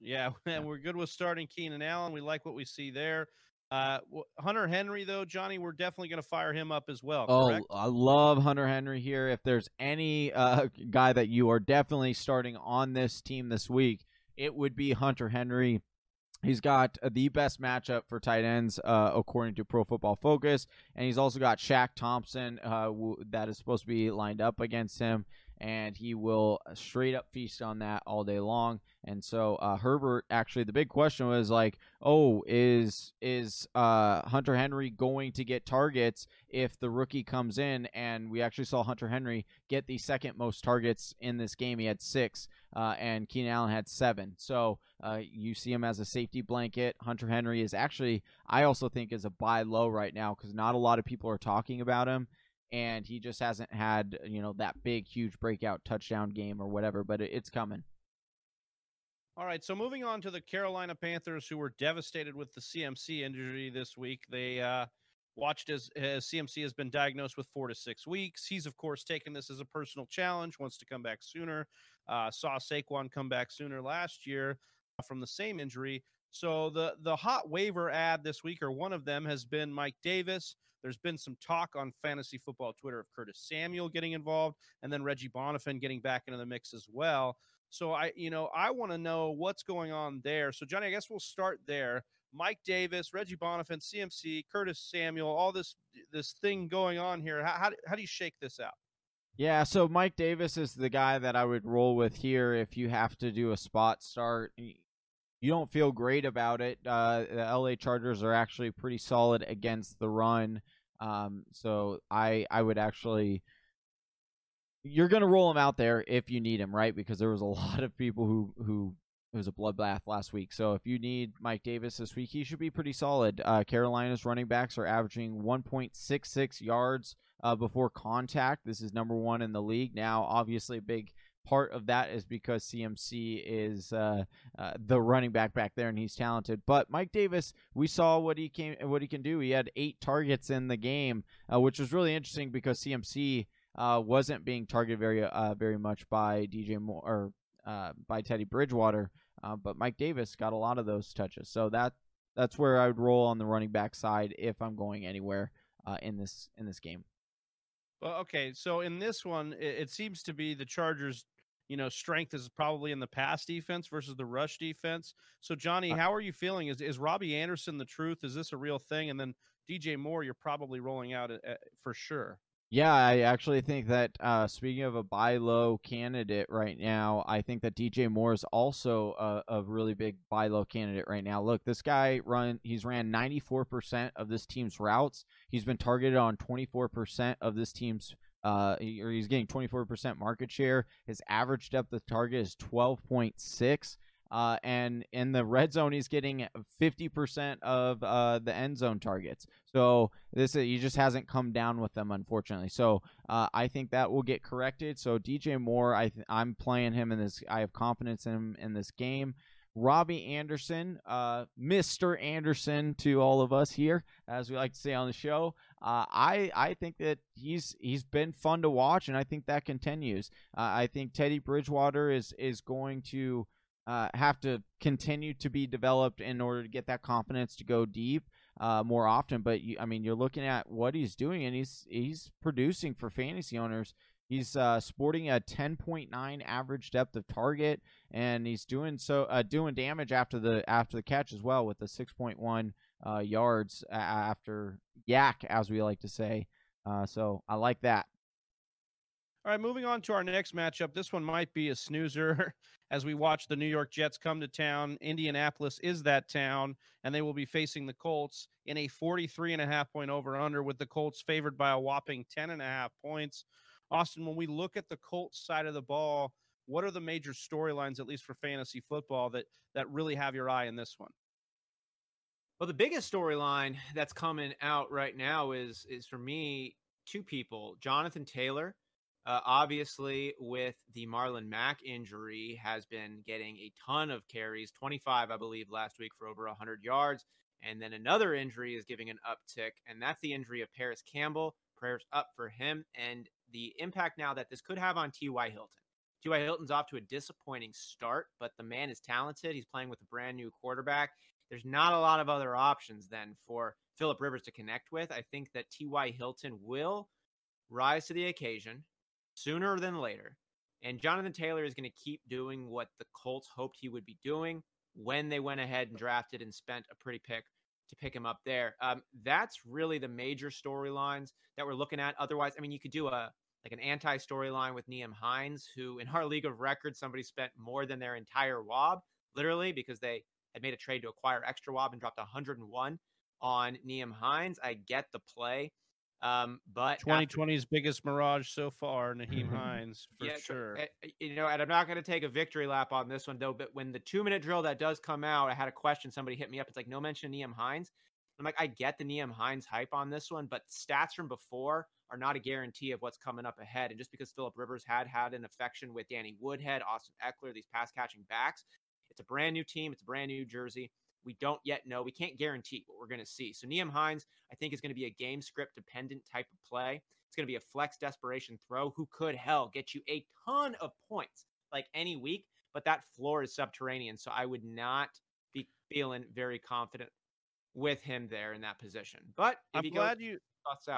Yeah, and we're good with starting Keenan Allen. We like what we see there. Uh, Hunter Henry, though, Johnny, we're definitely going to fire him up as well. Oh, I love Hunter Henry here. If there's any uh, guy that you are definitely starting on this team this week, it would be Hunter Henry. He's got the best matchup for tight ends, uh, according to Pro Football Focus, and he's also got Shaq Thompson uh, w- that is supposed to be lined up against him, and he will straight up feast on that all day long. And so uh, Herbert, actually, the big question was like, oh, is is uh, Hunter Henry going to get targets if the rookie comes in? And we actually saw Hunter Henry get the second most targets in this game. He had six, uh, and Keenan Allen had seven. So uh, you see him as a safety blanket. Hunter Henry is actually, I also think, is a buy low right now because not a lot of people are talking about him. And he just hasn't had, you know, that big, huge breakout touchdown game or whatever, but it's coming. All right, so moving on to the Carolina Panthers, who were devastated with the CMC injury this week. They uh, watched as, as CMC has been diagnosed with four to six weeks. He's, of course, taken this as a personal challenge, wants to come back sooner. Uh, saw Saquon come back sooner last year from the same injury. So the the hot waiver ad this week, or one of them, has been Mike Davis. There's been some talk on fantasy football Twitter of Curtis Samuel getting involved, and then Reggie Bonnafon getting back into the mix as well. So I, you know, I want to know what's going on there. So Johnny, I guess we'll start there. Mike Davis, Reggie Bonnafon, CMC, Curtis Samuel, all this this thing going on here. How how, how do you shake this out? Yeah, so Mike Davis is the guy that I would roll with here if you have to do a spot start. You don't feel great about it. Uh, the LA Chargers are actually pretty solid against the run. Um, so I I would actually you're gonna roll him out there if you need him, right? Because there was a lot of people who who it was a bloodbath last week. So if you need Mike Davis this week, he should be pretty solid. Uh, Carolina's running backs are averaging 1.66 yards uh, before contact. This is number one in the league. Now, obviously, a big part of that is because CMC is uh, uh, the running back back there and he's talented. But Mike Davis, we saw what he came, what he can do. He had eight targets in the game, uh, which was really interesting because CMC uh, wasn't being targeted very uh, very much by DJ Moore or uh, by Teddy Bridgewater. but Mike Davis got a lot of those touches, so that that's where I would roll on the running back side if I'm going anywhere in this in this game. Well, okay, so in this one, it, it seems to be the Chargers you know, strength is probably in the pass defense versus the rush defense. So, Johnny, uh how are you feeling? Is is Robbie Anderson the truth? Is this a real thing? And then DJ Moore, you're probably rolling out for sure. Yeah, I actually think that uh, speaking of a buy low candidate right now, I think that DJ Moore is also a, a really big buy low candidate right now. Look, this guy run he's ran 94% of this team's routes. He's been targeted on 24% of this team's uh, or he's getting 24% market share. His average depth of target is 12.6. Uh, and in the red zone, he's getting 50% of uh, the end zone targets. So this he just hasn't come down with them, unfortunately. So uh, I think that will get corrected. So DJ Moore, I th- I'm playing him in this. I have confidence in him in this game. Robbie Anderson, uh, Mr. Anderson to all of us here, as we like to say on the show. Uh, I I think that he's he's been fun to watch, and I think that continues. Uh, I think Teddy Bridgewater is is going to uh, have to continue to be developed in order to get that confidence to go deep uh, more often. But you, I mean, you're looking at what he's doing, and he's he's producing for fantasy owners. He's uh, sporting a 10.9 average depth of target, and he's doing so uh, doing damage after the after the catch as well with the 6.1 uh, yards after yak, as we like to say. Uh, so I like that. All right, moving on to our next matchup. This one might be a snoozer as we watch the New York Jets come to town. Indianapolis is that town, and they will be facing the Colts in a 43 and a half point over under, with the Colts favored by a whopping 10 and a half points. Austin, when we look at the Colts side of the ball, what are the major storylines, at least for fantasy football, that that really have your eye in this one? Well, the biggest storyline that's coming out right now is is for me two people. Jonathan Taylor, uh, obviously with the Marlon Mack injury, has been getting a ton of carries, 25, I believe, last week for over 100 yards. And then another injury is giving an uptick, and that's the injury of Parris Campbell. Prayers up for him. And the impact now that this could have on T.Y. Hilton. T.Y. Hilton's off to a disappointing start, but the man is talented. He's playing with a brand new quarterback. There's not a lot of other options then for Philip Rivers to connect with. I think that T.Y. Hilton will rise to the occasion sooner than later. And Jonathan Taylor is going to keep doing what the Colts hoped he would be doing when they went ahead and drafted and spent a pretty pick to pick him up there. Um, that's really the major storylines that we're looking at. Otherwise, I mean, you could do a like an anti storyline with Nyheim Hines, who in our league of records, somebody spent more than their entire WOB, literally, because they had made a trade to acquire extra WOB and dropped 101 on Nyheim Hines. I get the play. Um, but 2020's after, biggest mirage so far, Nyheim Hines for yeah, sure. Eh, eh, you know, and I'm not going to take a victory lap on this one though. But when the two minute drill that does come out, I had a question. Somebody hit me up. It's like no mention of Nyheim Hines. I'm like, I get the Nyheim Hines hype on this one, but stats from before are not a guarantee of what's coming up ahead. And just because Philip Rivers had had an affection with Danny Woodhead, Austin Ekeler, these pass catching backs, it's a brand new team. It's a brand new jersey. We don't yet know. We can't guarantee what we're going to see. So Nyheim Hines, I think, is going to be a game script dependent type of play. It's going to be a flex desperation throw who could hell get you a ton of points like any week, but that floor is subterranean. So I would not be feeling very confident with him there in that position. But I'm glad you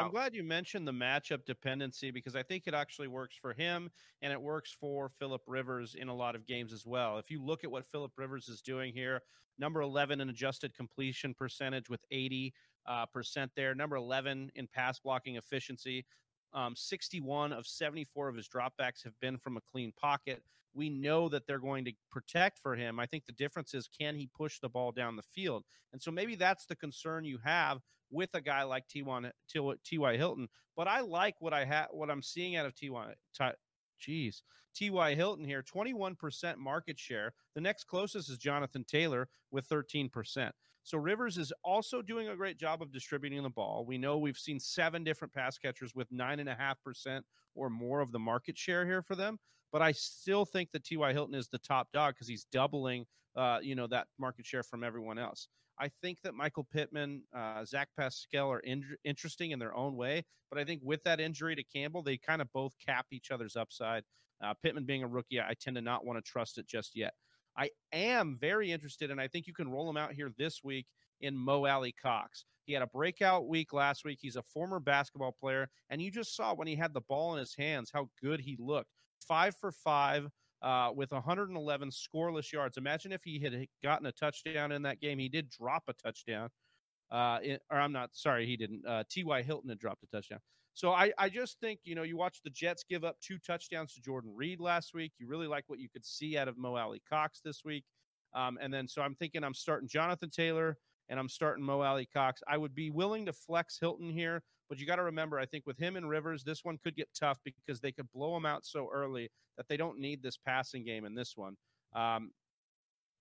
I'm glad you mentioned the matchup dependency because I think it actually works for him and it works for Philip Rivers in a lot of games as well. If you look at what Philip Rivers is doing here, number 11 in adjusted completion percentage with 80 uh, percent there, number 11 in pass blocking efficiency. Um, 61 of 74 of his dropbacks have been from a clean pocket we know that they're going to protect for him. I think the difference is can he push the ball down the field? And so maybe that's the concern you have with a guy like T1 T.Y. Hilton. But I like what I have what I'm seeing out of T.Y. Jeez. T.Y. Hilton here, 21% market share. The next closest is Jonathan Taylor with 13%. So Rivers is also doing a great job of distributing the ball. We know we've seen seven different pass catchers with nine and a half percent or more of the market share here for them. But I still think that T.Y. Hilton is the top dog because he's doubling, uh, you know, that market share from everyone else. I think that Michael Pittman, uh, Zach Pascal are in- interesting in their own way, but I think with that injury to Campbell, they kind of both cap each other's upside. Uh, Pittman being a rookie, I tend to not want to trust it just yet. I am very interested, and I think you can roll him out here this week in Mo Alie-Cox. He had a breakout week last week. He's a former basketball player, and you just saw when he had the ball in his hands how good he looked. Five for five uh, with 111 scoreless yards. Imagine if he had gotten a touchdown in that game. He did drop a touchdown. Uh, in, or I'm not sorry, he didn't. Uh, T.Y. Hilton had dropped a touchdown. So I, I just think, you know, you watch the Jets give up two touchdowns to Jordan Reed last week. You really like what you could see out of Mo Alie-Cox this week. Um, and then so I'm thinking I'm starting Jonathan Taylor and I'm starting Mo Alie-Cox. I would be willing to flex Hilton here, but you got to remember, I think with him and Rivers, this one could get tough because they could blow him out so early that they don't need this passing game in this one. Um,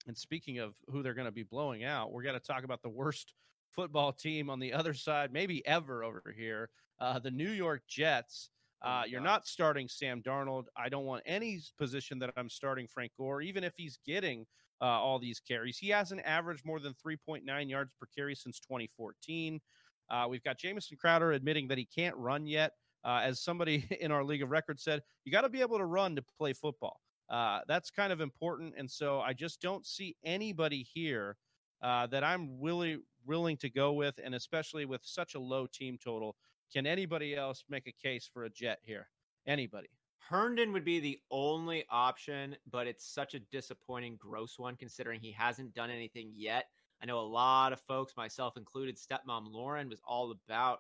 and speaking of who they're going to be blowing out, we're going to talk about the worst football team on the other side, maybe ever over here. Uh, the New York Jets. Uh, you're not starting Sam Darnold. I don't want any position that I'm starting Frank Gore, even if he's getting uh, all these carries. He hasn't averaged more than 3.9 yards per carry since 2014. Uh, we've got Jamison Crowder admitting that he can't run yet. Uh, as somebody in our league of records said, you got to be able to run to play football. Uh, that's kind of important. And so I just don't see anybody here uh, that I'm really willing to go with, and especially with such a low team total. Can anybody else make a case for a jet here? Anybody? Herndon would be the only option, but it's such a disappointing, gross one considering he hasn't done anything yet. I know a lot of folks, myself included, stepmom Lauren was all about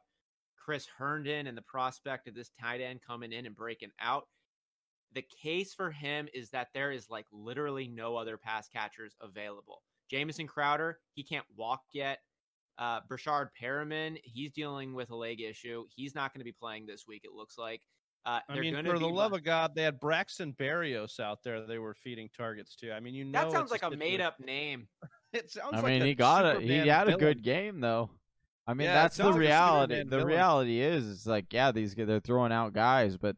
Chris Herndon and the prospect of this tight end coming in and breaking out. The case for him is that there is like literally no other pass catchers available. Jamison Crowder, he can't walk yet. Uh, Breshad Perriman, he's dealing with a leg issue. He's not going to be playing this week, it looks like. Uh, I mean, for the love of God, they had Braxton Berrios out there. They were feeding targets to. I mean, you know, that sounds like a made-up name. It sounds. I like mean, a he got it. He Superman had a good game though. I mean, Yeah, that's the sounds like reality. The villain. reality is, it's like, yeah, these guys, they're throwing out guys, but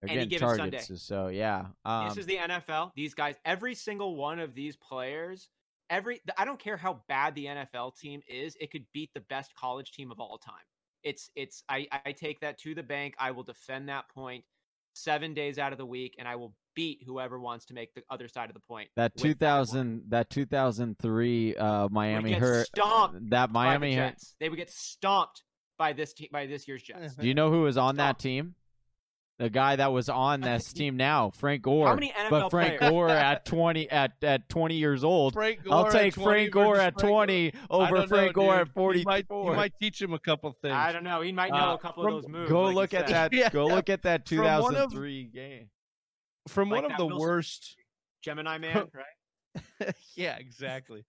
they're Any getting given targets. So yeah, um, this is the NFL. These guys, every single one of these players, every I don't care how bad the NFL team is, it could beat the best college team of all time. It's it's I I take that to the bank. I will defend that point seven days out of the week, and I will beat whoever wants to make the other side of the point. that 2000, that 2003 uh, Miami hurt. stomped That by the Miami hurt. Jets. They would get stomped by this te- by this year's Jets. Do you know who was on that team? The guy that was on this team now, Frank Gore. How many NFL but Frank players? Gore at 20 at at 20 years old. Frank Gore I'll take Frank Gore at 20 I over Frank know, Gore dude. at 44. You might, you might teach him a couple things. I don't know. He might know Uh, a couple from- of those moves. Go like look at said. that. Yeah. Go look at that From one of- 2003 game. From Like one of the Wilson- worst. Gemini man, right? yeah, exactly.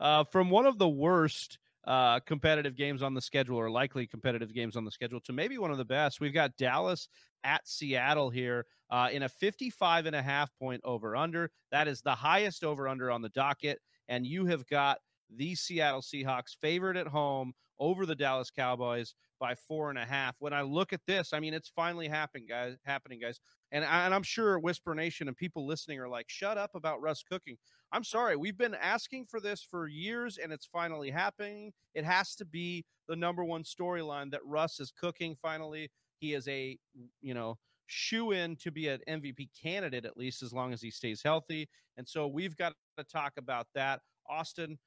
uh, from one of the worst uh, competitive games on the schedule, or likely competitive games on the schedule, to maybe one of the best. We've got Dallas at Seattle here uh, in a 55 and a half point over under. That is the highest over under on the docket. And you have got the Seattle Seahawks favored at home over the Dallas Cowboys by four and a half. When I look at this, I mean, it's finally happening, guys. Happening, guys. And, I, and I'm sure Whisper Nation and people listening are like, "Shut up about Russ cooking." I'm sorry. We've been asking for this for years, and it's finally happening. It has to be the number one storyline that Russ is cooking. Finally, he is a you know shoe in to be an MVP candidate at least as long as he stays healthy. And so we've got to talk about that. Austin,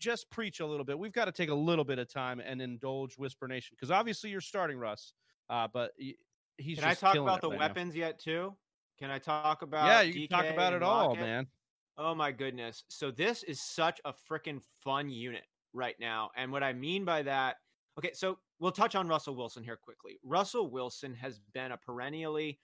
just preach a little bit. We've got to take a little bit of time and indulge Whisper Nation because obviously you're starting Russ, uh, but he's Can I talk about the right now. weapons yet too? Can I talk about? Yeah, you can talk about it all, Lockett? man. Oh my goodness. So this is such a freaking fun unit right now. And what I mean by that, okay, so we'll touch on Russell Wilson here quickly. Russell Wilson has been a perennially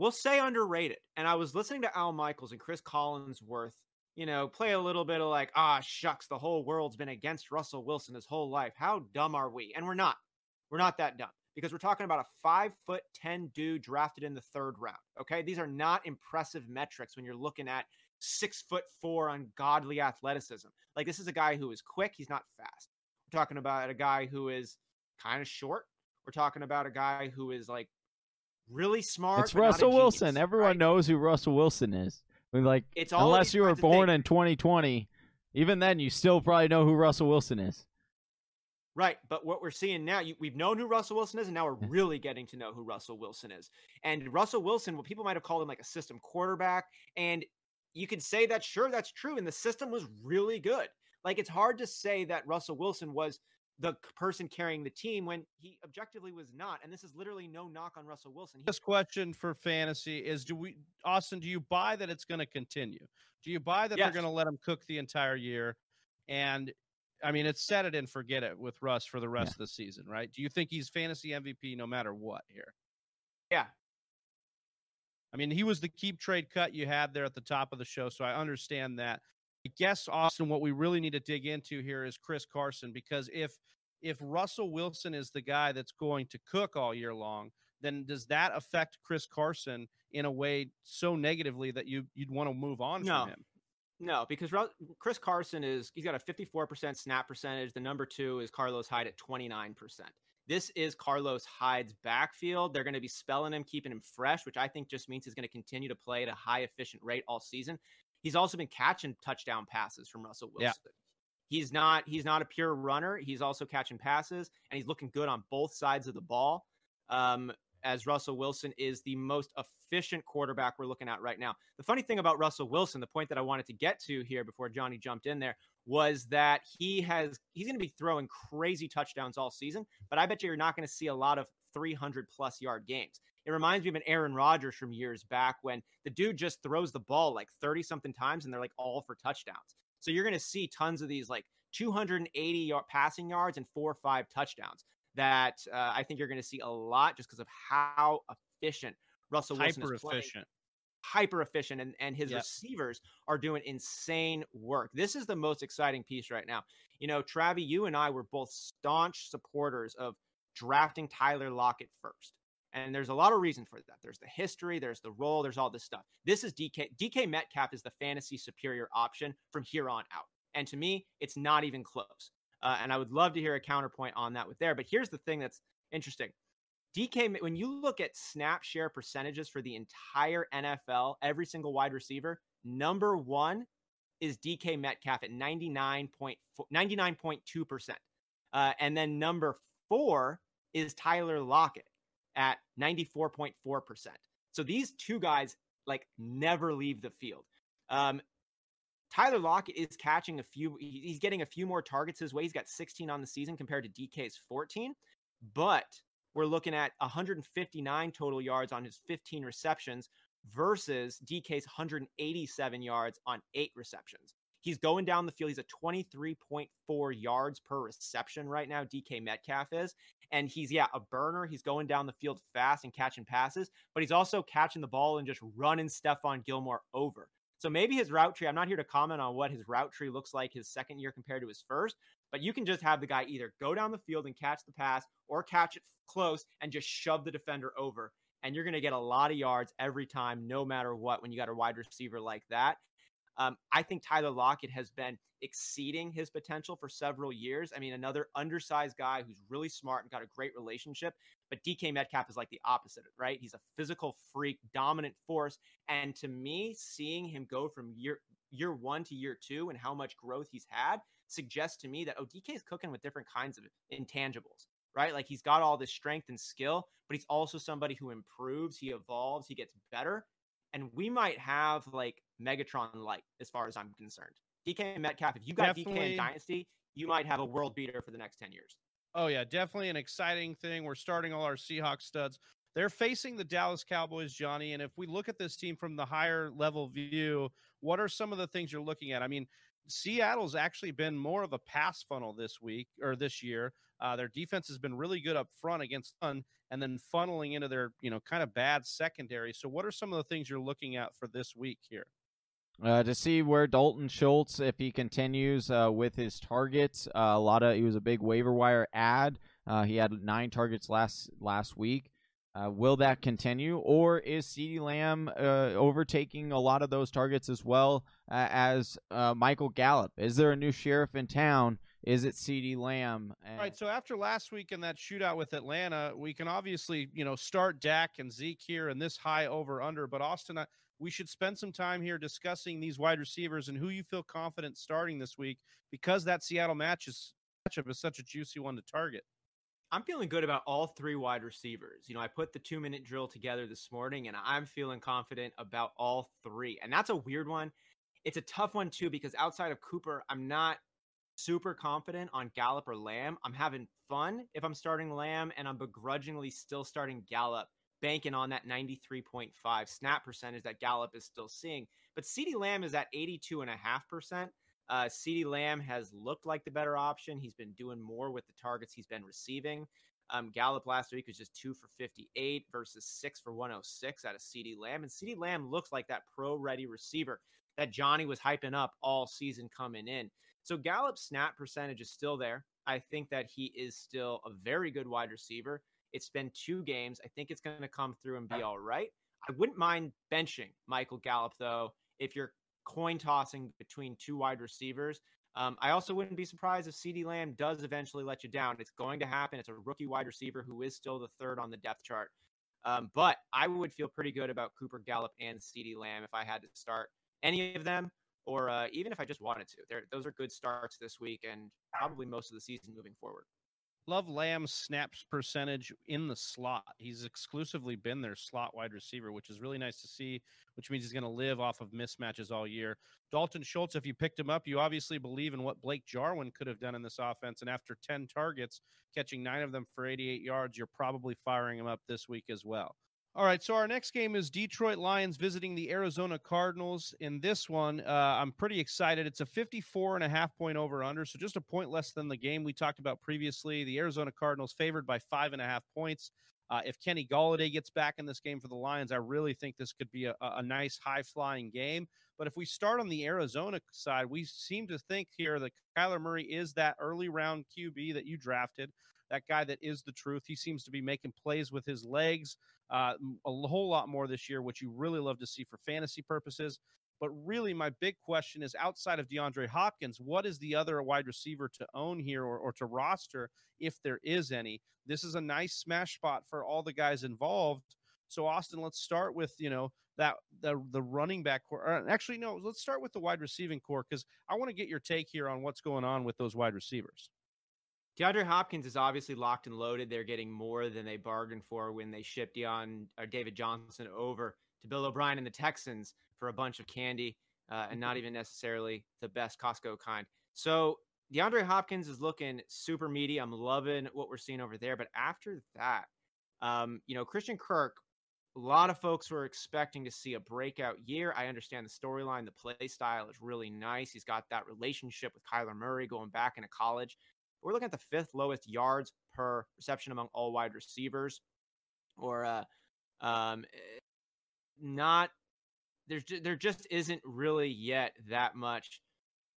we'll say underrated. And I was listening to Al Michaels and Chris Collinsworth, you know, play a little bit of like, ah, shucks, the whole world's been against Russell Wilson his whole life. How dumb are we? And we're not. We're not that dumb because we're talking about a five foot 10 dude drafted in the third round. Okay. These are not impressive metrics when you're looking at six foot four ungodly athleticism. Like this is a guy who is quick. He's not fast. We're talking about a guy who is kind of short. We're talking about a guy who is like really smart. It's Russell Wilson. genius, Everyone right? knows who Russell Wilson is. I mean, like, It's unless you were born in 2020, even then, you still probably know who Russell Wilson is. Right, but what we're seeing now, you, we've known who Russell Wilson is, and now we're really getting to know who Russell Wilson is. And Russell Wilson, well, people might have called him like a system quarterback, and you could say that sure, that's true, and the system was really good. Like it's hard to say that Russell Wilson was the person carrying the team when he objectively was not. And this is literally no knock on Russell Wilson. He This question for fantasy is: Do we, Austin? Do you buy that it's going to continue? Do you buy that Yes. they're going to let him cook the entire year? And I mean, it's set it and forget it with Russ for the rest of the season, right? Do you think he's fantasy MVP no matter what here? yeah, I mean, he was the keep trade cut you had there at the top of the show, so I understand that. I guess Austin, what we really need to dig into here is Chris Carson because if if Russell Wilson is the guy that's going to cook all year long, then does that affect Chris Carson in a way so negatively that you you'd want to move on No. from him? No, because Chris Carson is he's got a 54% snap percentage. The number two is Carlos Hyde at 29%. This is Carlos Hyde's backfield. They're going to be spelling him, keeping him fresh, which I think just means he's going to continue to play at a high efficient rate all season. He's also been catching touchdown passes from Russell Wilson. Yeah. Wilson. He's not he's not a pure runner. He's also catching passes and he's looking good on both sides of the ball. Um, as Russell Wilson is the most efficient quarterback we're looking at right now. The funny thing about Russell Wilson, the point that I wanted to get to here before Johnny jumped in there, was that he has he's going to be throwing crazy touchdowns all season, but I bet you you're not going to see a lot of 300 plus yard games. It reminds me of an Aaron Rodgers from years back when the dude just throws the ball like 30 something times and they're like all for touchdowns. So you're going to see tons of these like 280 yard passing yards and four or five touchdowns that uh, I think you're going to see a lot just because of how efficient Russell Wilson Hyper is playing efficient. hyper efficient and, and his Yep. receivers are doing insane work. This is the most exciting piece right now. You know, Travi, you and I were both staunch supporters of drafting Tyler Lockett first. And there's a lot of reason for that. There's the history, there's the role, there's all this stuff. This is DK DK Metcalf is the fantasy superior option from here on out. And to me, it's not even close. Uh, and I would love to hear a counterpoint on that with there. But here's the thing that's interesting. DK, when you look at snap share percentages for the entire NFL, every single wide receiver, number one is DK Metcalf at 99.4 99.2%. Uh, and then number four is Tyler Lockett at 94.4%. So these two guys like never leave the field. Um, Tyler Lockett is catching a few, he's getting a few more targets his way. He's got 16 on the season compared to DK's 14, but we're looking at 159 total yards on his 15 receptions versus DK's 187 yards on eight receptions. He's going down the field. He's at 23.4 yards per reception right now. DK Metcalf is. And he's, yeah, a burner. He's going down the field fast and catching passes, but he's also catching the ball and just running Stephon Gilmore over. So maybe his route tree, I'm not here to comment on what his route tree looks like his second year compared to his first, but you can just have the guy either go down the field and catch the pass or catch it close and just shove the defender over. And you're going to get a lot of yards every time, no matter what, when you got a wide receiver like that. Um, I think Tyler Lockett has been exceeding his potential for several years. I mean, another undersized guy who's really smart and got a great relationship. But DK Metcalf is like the opposite, right? He's a physical freak, dominant force. And to me, seeing him go from year year one to year two and how much growth he's had suggests to me that oh, DK is cooking with different kinds of intangibles, right? Like he's got all this strength and skill, but he's also somebody who improves, he evolves, he gets better. And we might have like Megatron light as far as I'm concerned. DK Metcalf, if you got DK Definitely. in Dynasty, you might have a world beater for the next 10 years. Oh yeah, definitely an exciting thing. We're starting all our Seahawks studs. They're facing the Dallas Cowboys, Johnny. And if we look at this team from the higher level view, what are some of the things you're looking at? I mean, Seattle's actually been more of a pass funnel this week or this year. Uh, their defense has been really good up front against fun, and then funneling into their you know kind of bad secondary. So, what are some of the things you're looking at for this week here? Uh, to see where Dalton Schultz, if he continues uh, with his targets, uh, a lot of he was a big waiver wire ad. Uh, he had nine targets last last week. Uh, will that continue, or is CeeDee Lamb uh, overtaking a lot of those targets as well as Michael Gallup? Is there a new sheriff in town? Is it CeeDee Lamb? And- right. So after last week in that shootout with Atlanta, we can obviously you know start Dak and Zeke here and this high over under. But Austin, I, we should spend some time here discussing these wide receivers and who you feel confident starting this week because that Seattle match is, matchup is such a juicy one to target. I'm feeling good about all three wide receivers. You know, I put the two minute drill together this morning and I'm feeling confident about all three. And that's a weird one. It's a tough one too, because outside of Cooper, I'm not super confident on Gallup or Lamb. I'm having fun if I'm starting Lamb and I'm begrudgingly still starting Gallup, banking on that 93.5 snap percentage that Gallup is still seeing. But CeeDee Lamb is at 82.5%. Uh, CeeDee Lamb has looked like the better option. He's been doing more with the targets he's been receiving. Um, Gallup last week was just two for 58 versus six for 106 out of CeeDee Lamb. And CeeDee Lamb looks like that pro ready receiver that Johnny was hyping up all season coming in. So Gallup's snap percentage is still there. I think that he is still a very good wide receiver. It's been two games. I think it's going to come through and be all right. I wouldn't mind benching Michael Gallup, though, if you're coin tossing between two wide receivers. Um, I also wouldn't be surprised if CeeDee Lamb does eventually let you down. It's going to happen. It's a rookie wide receiver who is still the third on the depth chart. Um, but I would feel pretty good about Cooper Gallup and CeeDee Lamb if I had to start any of them, or uh, even if I just wanted to. They're, those are good starts this week and probably most of the season moving forward. Love Lamb's snaps percentage in the slot. He's exclusively been their slot wide receiver, which is really nice to see, which means he's going to live off of mismatches all year. Dalton Schultz, if you picked him up, you obviously believe in what Blake Jarwin could have done in this offense. And after 10 targets, catching nine of them for 88 yards, you're probably firing him up this week as well. All right, so our next game is Detroit Lions visiting the Arizona Cardinals. In this one, uh, I'm pretty excited. It's a 54 and a half point over under, so just a point less than the game we talked about previously. The Arizona Cardinals favored by five and a half points. Uh, if Kenny Golladay gets back in this game for the Lions, I really think this could be a, a nice high flying game. But if we start on the Arizona side, we seem to think here that Kyler Murray is that early round QB that you drafted that guy that is the truth. He seems to be making plays with his legs uh, a whole lot more this year, which you really love to see for fantasy purposes. But really, my big question is outside of DeAndre Hopkins, what is the other wide receiver to own here or, or to roster if there is any? This is a nice smash spot for all the guys involved. So, Austin, let's start with you know that the the running back core. actually, no, let's start with the wide receiving core because I want to get your take here on what's going on with those wide receivers. DeAndre Hopkins is obviously locked and loaded. They're getting more than they bargained for when they shipped Deion or David Johnson over to Bill O'Brien and the Texans for a bunch of candy uh, and not mm-hmm. even necessarily the best Costco kind. So DeAndre Hopkins is looking super meaty. I'm loving what we're seeing over there. But after that, um, you know, Christian Kirk, a lot of folks were expecting to see a breakout year. I understand the storyline, the play style is really nice. He's got that relationship with Kyler Murray going back into college. We're looking at the fifth lowest yards per reception among all wide receivers, or uh, um, eh, not. There's there just isn't really yet that much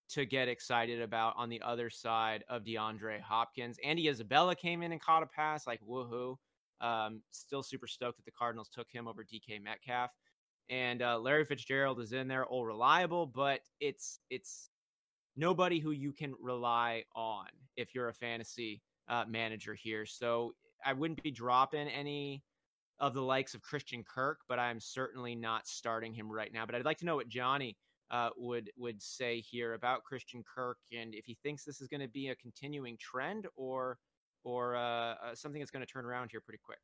to get excited about on the other side of DeAndre Hopkins. Andy Isabella came in and caught a pass, like woohoo. Um, still super stoked that the Cardinals took him over DK Metcalf. And uh, Larry Fitzgerald is in there, all reliable, but it's it's nobody who you can rely on if you're a fantasy uh, manager here. So I wouldn't be dropping any of the likes of Christian Kirk, but I'm certainly not starting him right now. But I'd like to know what Johnny uh, would would say here about Christian Kirk and if he thinks this is going to be a continuing trend or or uh, uh something that's going to turn around here pretty quick.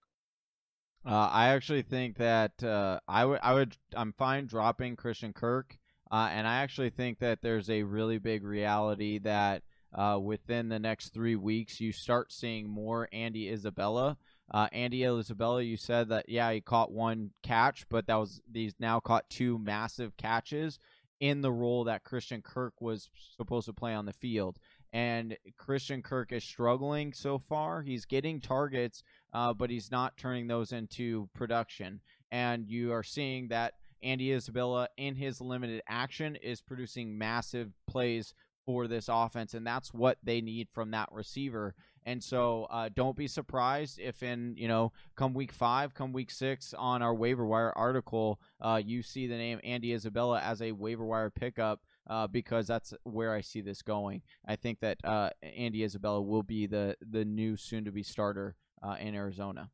Uh, I actually think that uh, I would I would I'm fine dropping Christian Kirk. Uh, and I actually think that there's a really big reality that uh, within the next three weeks, you start seeing more Andy Isabella. Uh, Andy Isabella, you said that, yeah, he caught one catch, but that was he's now caught two massive catches in the role that Christian Kirk was supposed to play on the field. And Christian Kirk is struggling so far. He's getting targets, uh, but he's not turning those into production. And you are seeing that Andy Isabella in his limited action is producing massive plays for this offense, and that's what they need from that receiver. And so uh, don't be surprised if in, you know, come week five, come week six on our waiver wire article, uh, you see the name Andy Isabella as a waiver wire pickup. Uh, because that's where I see this going. I think that uh, Andy Isabella will be the the new soon to be starter uh, in Arizona.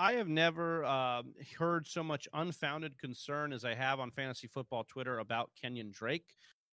I have never uh, heard so much unfounded concern as I have on fantasy football Twitter about Kenyon Drake.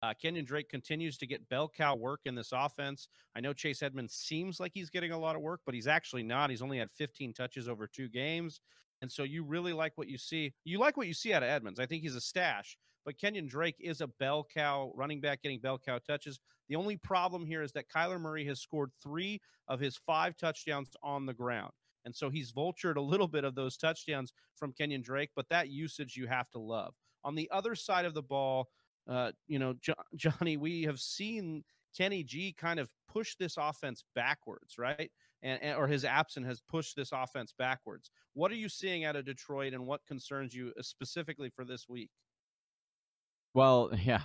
Uh, Kenyon Drake continues to get bell cow work in this offense. I know Chase Edmonds seems like he's getting a lot of work, but he's actually not. He's only had 15 touches over two games. And so you really like what you see. You like what you see out of Edmonds. I think he's a stash, but Kenyon Drake is a bell cow running back getting bell cow touches. The only problem here is that Kyler Murray has scored three of his five touchdowns on the ground. And so he's vultured a little bit of those touchdowns from Kenyon Drake, but that usage you have to love. On the other side of the ball, uh, you know, jo- Johnny, we have seen Kenny G kind of push this offense backwards, right? And, and, or his absence has pushed this offense backwards. What are you seeing out of Detroit, and what concerns you uh, specifically for this week? Well, yeah,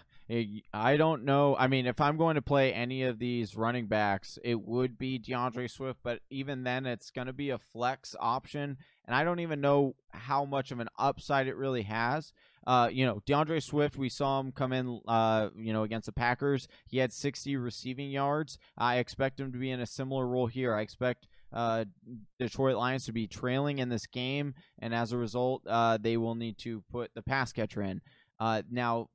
I don't know. I mean, if I'm going to play any of these running backs, it would be DeAndre Swift, but even then, it's going to be a flex option, and I don't even know how much of an upside it really has. Uh, you know, DeAndre Swift, we saw him come in, uh, you know, against the Packers. He had 60 receiving yards. I expect him to be in a similar role here. I expect uh, Detroit Lions to be trailing in this game, and as a result, uh, they will need to put the pass catcher in. Uh, now,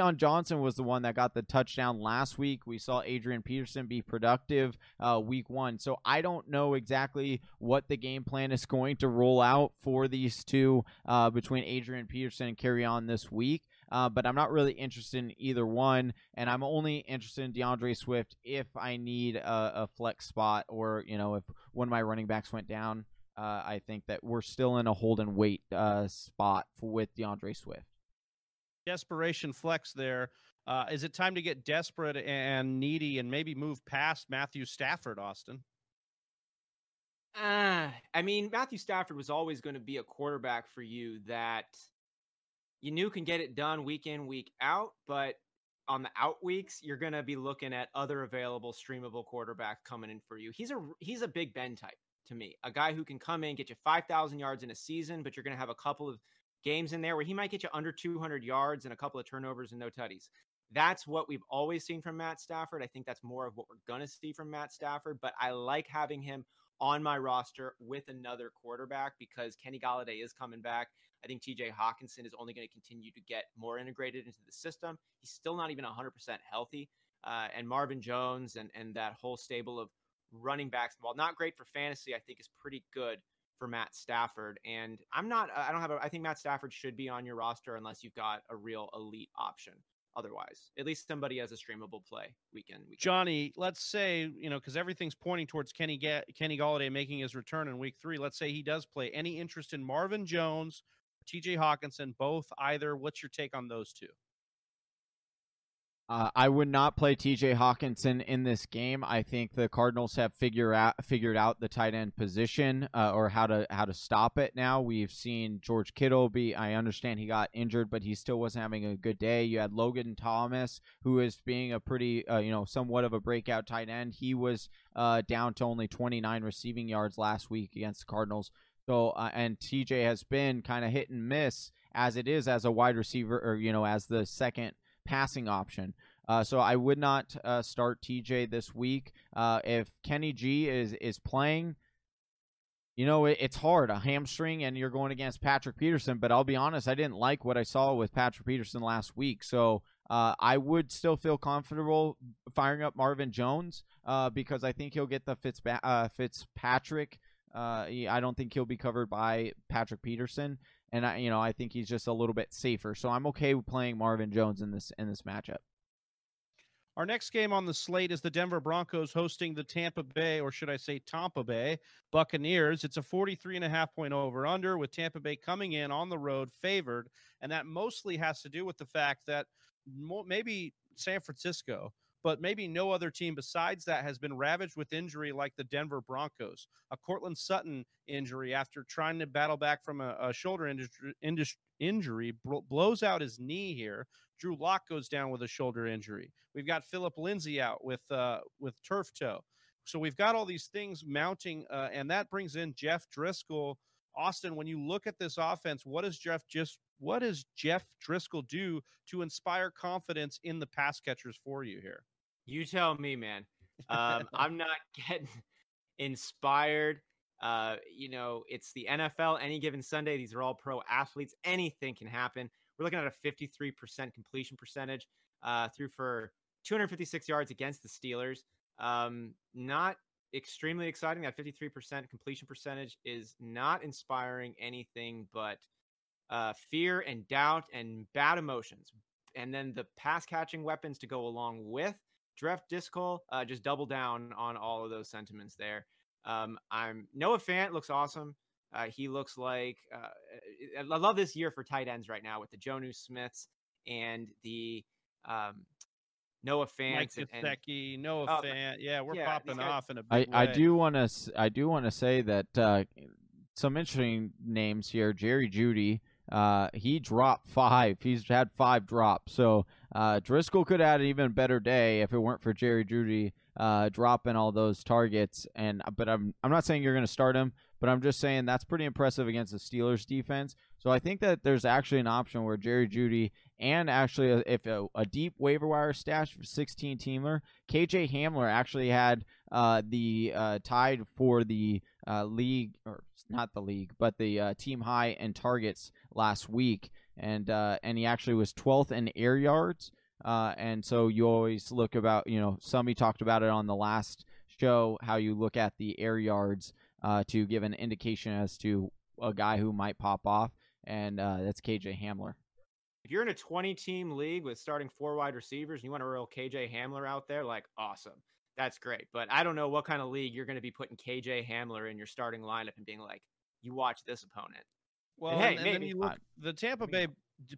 on Johnson was the one that got the touchdown last week. We saw Adrian Peterson be productive uh, week one. So I don't know exactly what the game plan is going to roll out for these two uh, between Adrian Peterson and Kerryon this week. Uh, but I'm not really interested in either one, and I'm only interested in DeAndre Swift if I need a, a flex spot or you know if one of my running backs went down. Uh, I think that we're still in a hold and wait uh, spot for, with DeAndre Swift desperation flex there. Uh, is it time to get desperate and needy and maybe move past Matthew Stafford, Austin? Uh, I mean, Matthew Stafford was always going to be a quarterback for you that you knew can get it done week in, week out, but on the out weeks, you're going to be looking at other available streamable quarterbacks coming in for you. He's a he's a Big Ben type to me, a guy who can come in, get you 5,000 yards in a season, but you're going to have a couple of games in there where he might get you under 200 yards and a couple of turnovers and no tutties. That's what we've always seen from Matt Stafford. I think that's more of what we're going to see from Matt Stafford, but I like having him on my roster with another quarterback because Kenny Golladay is coming back. I think TJ Hockenson is only going to continue to get more integrated into the system. He's still not even 100% healthy. Uh, and Marvin Jones and, and that whole stable of running backs, while not great for fantasy, I think is pretty good for Matt Stafford. And I'm not, I don't have, a, I think Matt Stafford should be on your roster unless you've got a real elite option. Otherwise, at least somebody has a streamable play weekend. Johnny, let's say you know because everything's pointing towards Kenny Ga- Kenny Golladay making his return in Week Three. Let's say he does play. Any interest in Marvin Jones, T.J. Hockenson, both either? What's your take on those two? Uh, I would not play T.J. Hockenson in this game. I think the Cardinals have figure out figured out the tight end position uh, or how to how to stop it. Now we've seen George Kittle be. I understand he got injured, but he still wasn't having a good day. You had Logan Thomas, who is being a pretty uh, you know somewhat of a breakout tight end. He was uh, down to only 29 receiving yards last week against the Cardinals. So uh, and TJ has been kind of hit and miss as it is as a wide receiver or you know as the second passing option. Uh, so I would not uh, start TJ this week. Uh, if Kenny G is is playing, you know it, it's hard a hamstring, and you're going against Patrick Peterson. But I'll be honest, I didn't like what I saw with Patrick Peterson last week. So uh, I would still feel comfortable firing up Marvin Jones uh, because I think he'll get the Fitz uh, Fitzpatrick. I don't think he'll be covered by Patrick Peterson and I, you know, I think he's just a little bit safer. So I'm okay with playing Marvin Jones in this in this matchup. Our next game on the slate is the Denver Broncos hosting the Tampa Bay, or should I say Tampa Bay Buccaneers. It's a 43 and a half point over under with Tampa Bay coming in on the road favored. And that mostly has to do with the fact that maybe San Francisco but maybe no other team besides that has been ravaged with injury like the Denver Broncos. A Courtland Sutton injury after trying to battle back from a, a shoulder injury blows out his knee here. Drew Lock goes down with a shoulder injury. We've got Philip Lindsay out with uh, with turf toe. so we've got all these things mounting, uh, and that brings in Jeff Driskel. Austin, when you look at this offense, what does Jeff just what does Jeff Driskel do to inspire confidence in the pass catchers for you here? You tell me, man. Um, I'm not getting inspired. Uh, you know, it's the NFL any given Sunday. These are all pro athletes. Anything can happen. We're looking at a 53% completion percentage, uh, through for 256 yards against the Steelers. Um, not extremely exciting. That 53% completion percentage is not inspiring anything but uh, fear and doubt and bad emotions. And then the pass catching weapons to go along with Jeff Driskel, uh, just double down on all of those sentiments there. Um, I'm Noah Fant looks awesome. Uh, he looks like uh, I love this year for tight ends right now with the Jonnu Smiths and the um, Noah Fant. Mike and, and Noah Oh, Fant. Yeah, we're yeah, popping guys- off in a big I way. do want to I do want to say that uh, some interesting names here. Jerry Jeudy, uh, he dropped five. He's had five drops. So uh, Driskel could have had an even better day if it weren't for Jerry Jeudy uh, dropping all those targets. And but I'm I'm not saying you're going to start him, but I'm just saying that's pretty impressive against the Steelers defense. So I think that there's actually an option where Jerry Jeudy and actually a, if a, a deep waiver wire stash for 16 teamer, KJ Hamler actually had uh, the uh, tied for the uh, league or not the league, but the uh, team high in targets last week, and uh, and he actually was 12th in air yards. And so you always look about, you know, somebody talked about it on the last show how you look at the air yards to give an indication as to a guy who might pop off, and that's KJ Hamler. if you're in a 20 team league with starting four wide receivers and you want a real KJ Hamler out there, like awesome. That's great. But I don't know what kind of league you're going to be putting KJ Hamler in your starting lineup and being like, you watch this opponent. Well, hey, and, and then maybe. you look the Tampa Bay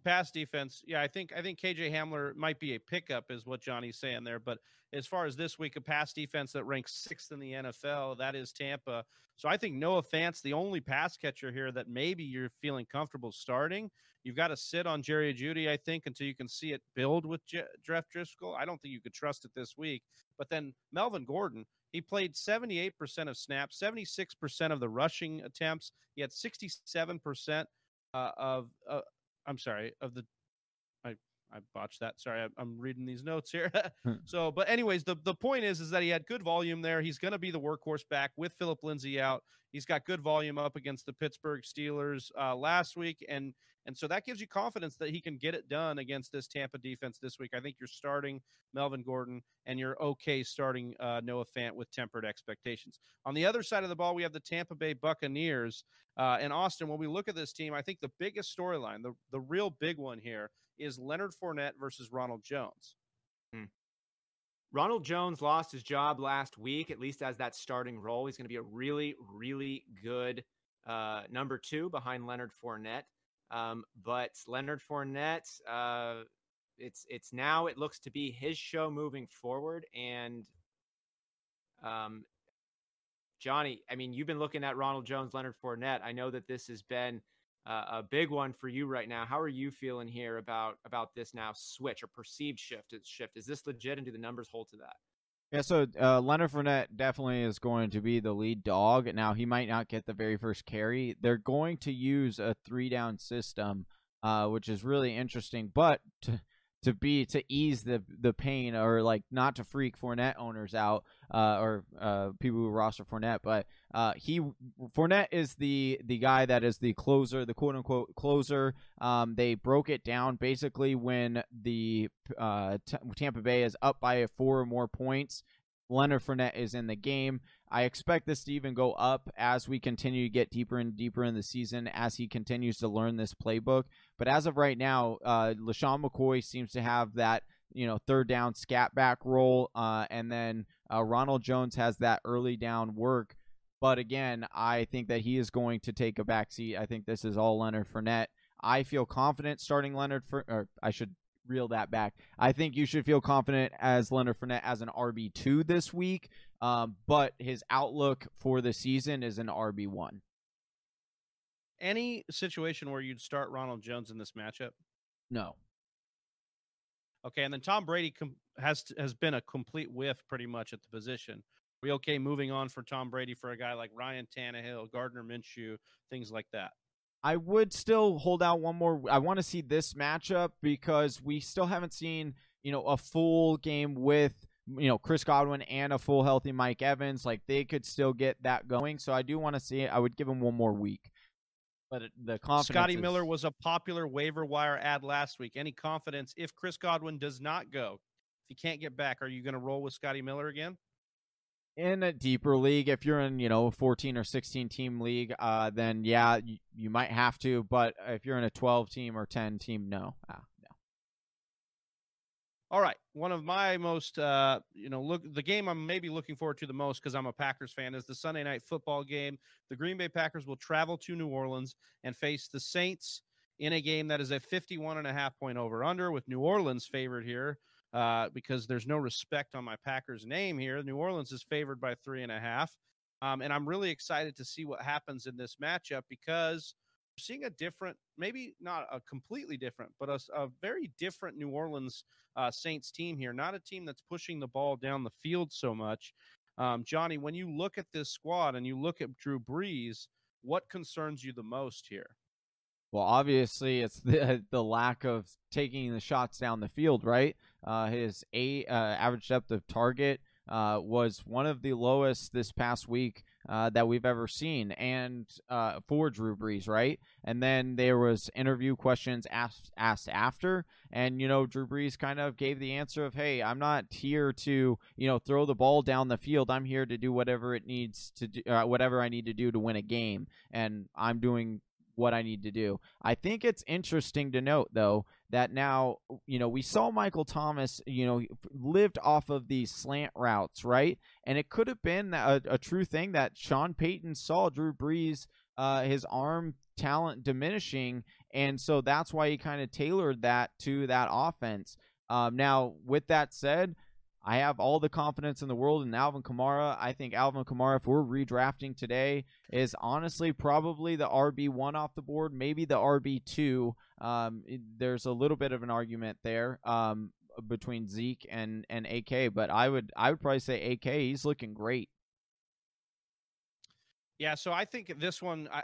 pass defense. Yeah, I think I think KJ Hamler might be a pickup, is what Johnny's saying there. But as far as this week, a pass defense that ranks sixth in the NFL, that is Tampa. So I think Noah Fant's the only pass catcher here that maybe you're feeling comfortable starting. You've got to sit on Jerry Jeudy, I think, until you can see it build with Je- Jeff Driskel. I don't think you could trust it this week. But then Melvin Gordon, he played 78% of snaps, 76% of the rushing attempts. He had 67% uh, of, uh, I'm sorry, of the, I, botched that. Sorry, I, I'm reading these notes here. Hmm. so, but anyways, the, the point is, is that he had good volume there. He's going to be the workhorse back with Philip Lindsay out. He's got good volume up against the Pittsburgh Steelers uh, last week, and and so that gives you confidence that he can get it done against this Tampa defense this week. I think you're starting Melvin Gordon, and you're okay starting uh, Noah Fant with tempered expectations. On the other side of the ball, we have the Tampa Bay Buccaneers. Uh, and Austin, when we look at this team, I think the biggest storyline, the, the real big one here, is Leonard Fournette versus Ronald Jones. Ronald Jones lost his job last week, at least as that starting role. He's going to be a really, really good uh, number two behind Leonard Fournette. Um, but Leonard Fournette, uh, it's it's now it looks to be his show moving forward. And um, Johnny, I mean, you've been looking at Ronald Jones, Leonard Fournette. I know that this has been uh, a big one for you right now. How are you feeling here about about this now switch or perceived shift? Shift is this legit, and do the numbers hold to that? Yeah, so uh, Leonard Fournette definitely is going to be the lead dog. Now he might not get the very first carry. They're going to use a three down system, uh, which is really interesting. But to to be to ease the the pain or like not to freak Fournette owners out uh, or uh, people who roster Fournette, but uh, he Fournette is the the guy that is the closer, the quote unquote closer. Um, they broke it down basically when the uh, T- Tampa Bay is up by four or more points. Leonard Fournette is in the game. I expect this to even go up as we continue to get deeper and deeper in the season as he continues to learn this playbook. But as of right now, uh, LeSean McCoy seems to have that you know third down scat back role, uh, and then uh, Ronald Jones has that early down work. But again, I think that he is going to take a backseat. I think this is all Leonard Fournette. I feel confident starting Leonard for, or I should reel that back. I think you should feel confident as Leonard Fournette as an RB two this week. Um, but his outlook for the season is an RB one. Any situation where you'd start Ronald Jones in this matchup? No. Okay, and then Tom Brady com- has has been a complete whiff pretty much at the position. we okay moving on for Tom Brady for a guy like Ryan Tannehill, Gardner Minshew, things like that? I would still hold out one more. I want to see this matchup because we still haven't seen, you know, a full game with, you know, Chris Godwin and a full healthy Mike Evans. Like they could still get that going. So I do want to see it. I would give him one more week. But the confidence. Scotty is- Miller was a popular waiver wire ad last week. Any confidence if Chris Godwin does not go, if he can't get back, are you going to roll with Scotty Miller again? In a deeper league if you're in you know a 14 or 16 team league uh then yeah you, you might have to but if you're in a 12 team or 10 team no. Ah, no. All right, one of my most, uh, you know, look the game I'm maybe looking forward to the most because I'm a Packers fan is the Sunday night football game. The Green Bay Packers will travel to New Orleans and face the Saints in a game that is a 51 and a half point over under with New Orleans favored here uh, because there's no respect on my Packers name here. New Orleans is favored by three and a half. Um, and I'm really excited to see what happens in this matchup because we're seeing a different, maybe not a completely different, but a, a very different New Orleans uh, Saints team here. Not a team that's pushing the ball down the field so much. Um, Johnny, when you look at this squad and you look at Drew Brees, what concerns you the most here? Well obviously it's the the lack of taking the shots down the field right uh his a uh, average depth of target uh, was one of the lowest this past week uh, that we've ever seen, and uh, for Drew Brees, right? And then there was interview questions asked asked after, and you know Drew Brees kind of gave the answer of, "Hey, I'm not here to you know throw the ball down the field. I'm here to do whatever it needs to do, uh, whatever I need to do to win a game, and I'm doing." What I need to do. I think it's interesting to note though that now, you know, we saw Michael Thomas, you know, lived off of these slant routes, right? And it could have been a, a true thing that Sean Payton saw Drew Brees uh, his arm talent diminishing, and so that's why he kind of tailored that to that offense. Um, now, with that said, I have all the confidence in the world in Alvin Kamara. I think Alvin Kamara, if we're redrafting today, is honestly probably the RB one off the board, maybe the RB two. Um, there's a little bit of an argument there um, between Zeke and and AK, but I would I would probably say AK. He's looking great. Yeah, so I think this one, I,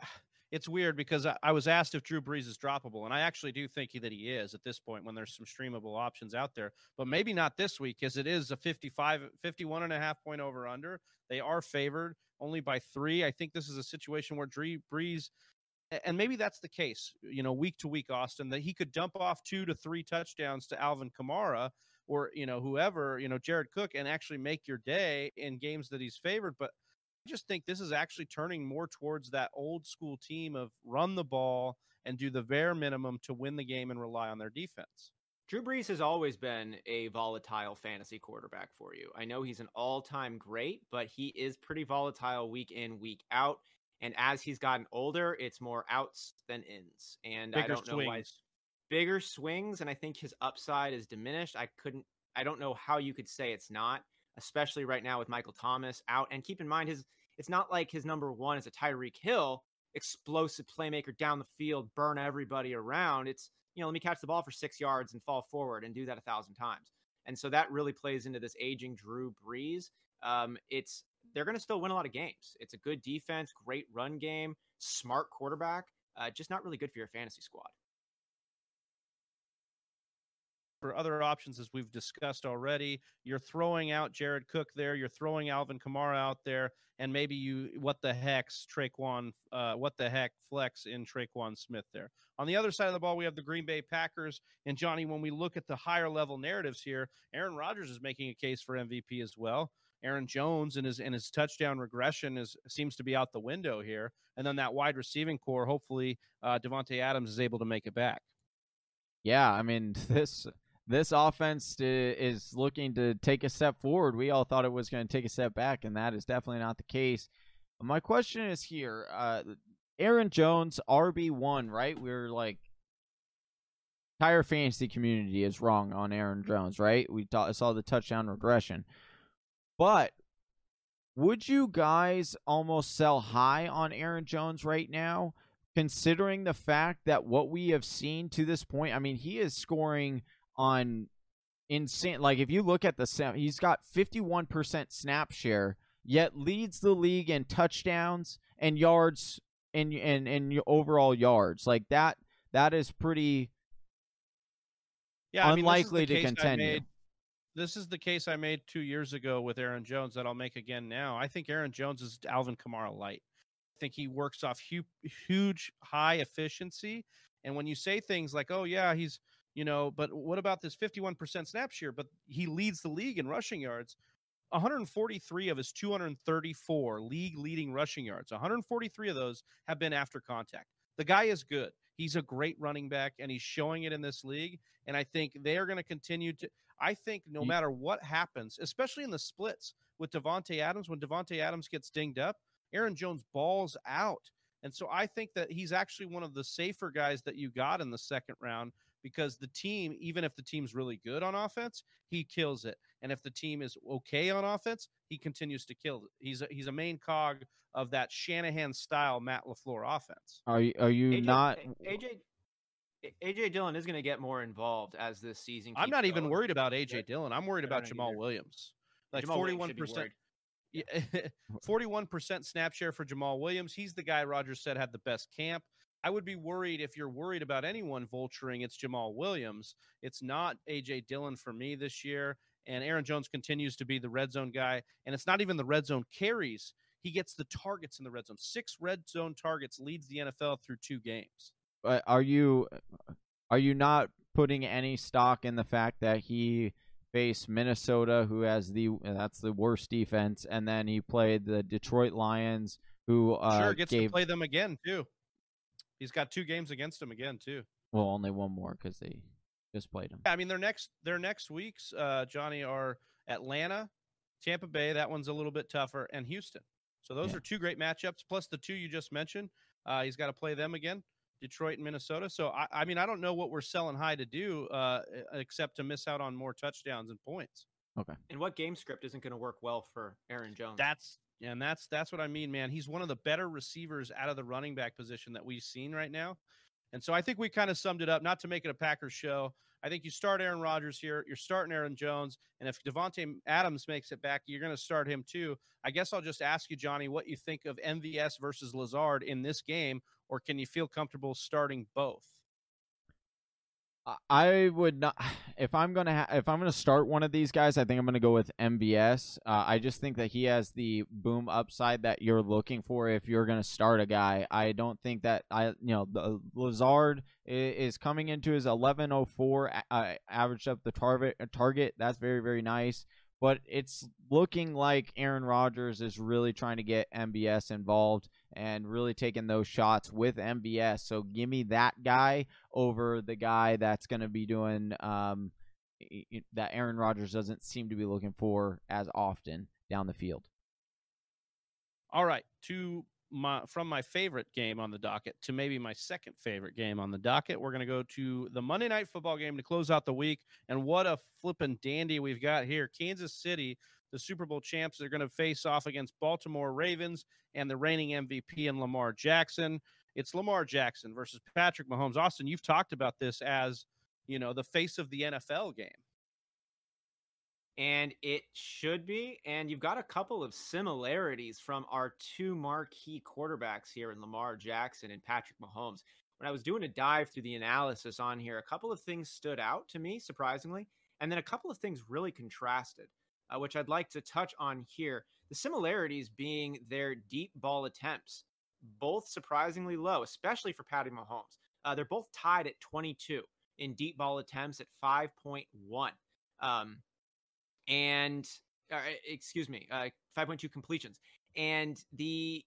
it's weird because I, I was asked if Drew Brees is droppable, and I actually do think that he is at this point when there's some streamable options out there, but maybe not this week as it is a 55, 51 and a half point over under. They are favored only by three. I think this is a situation where Drew Brees, and maybe that's the case, you know, week to week, Austin, that he could dump off two to three touchdowns to Alvin Kamara or, you know, whoever, you know, Jared Cook and actually make your day in games that he's favored. But just think this is actually turning more towards that old school team of run the ball and do the bare minimum to win the game and rely on their defense. Drew Brees has always been a volatile fantasy quarterback for you. I know he's an all time great, but he is pretty volatile week in, week out. And as he's gotten older, it's more outs than ins. And I don't know why bigger swings. And I think his upside is diminished. I couldn't, I don't know how you could say it's not, especially right now with Michael Thomas out. And keep in mind, his it's not like his number one is a Tyreek Hill, explosive playmaker down the field, burn everybody around. It's, you know, let me catch the ball for six yards and fall forward and do that a thousand times. And so that really plays into this aging Drew Brees. Um, it's they're going to still win a lot of games. It's a good defense, great run game, smart quarterback. Uh, just not really good for your fantasy squad. For other options, as we've discussed already, you're throwing out Jared Cook there. You're throwing Alvin Kamara out there, and maybe you what the heck's Tre'Quan, uh, what the heck flex in Tre'Quan Smith there. On the other side of the ball, we have the Green Bay Packers and Johnny. When we look at the higher level narratives here, Aaron Rodgers is making a case for MVP as well. Aaron Jones and his and his touchdown regression is seems to be out the window here, and then that wide receiving core. Hopefully, uh, Davante Adams is able to make it back. Yeah, I mean this this offense is looking to take a step forward. We all thought it was going to take a step back, and that is definitely not the case. My question is here: uh, Aaron Jones, RB one, right? We're like entire fantasy community is wrong on Aaron Jones, right? We thought, saw the touchdown regression, but would you guys almost sell high on Aaron Jones right now? considering the fact that what we have seen to this point, I mean, he is scoring on insane. Like if you look at the snap, he's got 51% snap share. yet leads the league in touchdowns and yards and and and overall yards. Like that that is pretty yeah, I mean, this is unlikely the to continue. made- This is the case I made two years ago with Aaron Jones that I'll make again now. I think Aaron Jones is Alvin Kamara light. I think he works off hu- huge high efficiency. And when you say things like, "Oh yeah, he's," you know, but what about this 51% snap share? But he leads the league in rushing yards. 143 of his 234 league leading rushing yards. 143 of those have been after contact. The guy is good. He's a great running back, and he's showing it in this league. And I think they are going to continue to. I think no matter what happens, especially in the splits with Davante Adams, when Davante Adams gets dinged up, Aaron Jones balls out. And so I think that he's actually one of the safer guys that you got in the second round because the team, even if the team's really good on offense, he kills it. And if the team is okay on offense, he continues to kill it. He's a, he's a main cog of that Shanahan style Matt LaFleur offense. Are you are you AJ, not AJ AJ Dillon is going to get more involved as this season. I'm keeps not even worried about AJ Dillon. I'm worried about Jamaal either. Williams. Like Jamaal Williams should be 41%. Yeah, 41% snap share for Jamaal Williams. He's the guy Rodgers said had the best camp. I would be worried if you're worried about anyone vulturing, it's Jamaal Williams. It's not AJ Dillon for me this year. And Aaron Jones continues to be the red zone guy. And it's not even the red zone carries. He gets the targets in the red zone. Six red zone targets leads the NFL through two games. but are you are you not putting any stock in the fact that he faced Minnesota who has the that's the worst defense and then he played the Detroit Lions who uh sure, gets gave to play them again, too. He's got two games against him again, too. well only one more cuz they just played him. I mean, their next their next weeks, uh, Johnny, are Atlanta, Tampa Bay. That one's a little bit tougher, and Houston. So those Yeah. are two great matchups. Plus the two you just mentioned. Uh, he's got to play them again, Detroit and Minnesota. So I, I mean, I don't know what we're selling high to do, uh, except to miss out on more touchdowns and points. Okay. And what game script isn't going to work well for Aaron Jones? That's and that's that's what I mean, man. He's one of the better receivers out of the running back position that we've seen right now. And so I think we kind of summed it up, not to make it a Packers show. I think you start Aaron Rodgers here, you're starting Aaron Jones, and if Davante Adams makes it back, you're going to start him too. I guess I'll just ask you, Johnny, what you think of MVS versus Lazard in this game, or can you feel comfortable starting both? I- would not if I'm gonna ha- if I'm gonna start one of these guys. I think I'm gonna go with MVS. Uh, I just think that he has the boom upside that you're looking for if you're gonna start a guy. I don't think that I you know the Lazard i- is coming into his 1104 a- uh, averaged up the target target. That's very very nice. But it's looking like Aaron Rodgers is really trying to get MVS involved and really taking those shots with MVS. So give me that guy over the guy that's going to be doing um, that Aaron Rodgers doesn't seem to be looking for as often down the field. All right, to my from my favorite game on the docket to maybe my second favorite game on the docket. We're going to go to the Monday night football game to close out the week. And what a flippin' dandy we've got here. Kansas City, the Super Bowl champs, are going to face off against Baltimore Ravens and the reigning MVP and Lamar Jackson. It's Lamar Jackson versus Patrick Mahomes. Austin, you've talked about this as, you know, the face of the NFL game. And it should be. And you've got a couple of similarities from our two marquee quarterbacks here in Lamar Jackson and Patrick Mahomes. When I was doing a dive through the analysis on here, a couple of things stood out to me, surprisingly, and then a couple of things really contrasted, uh, which I'd like to touch on here. The similarities being their deep ball attempts, both surprisingly low, especially for Patty Mahomes. Uh, they're both tied at 22 in deep ball attempts at 5.1. Um, and uh, excuse me, uh, 5.2 completions. And the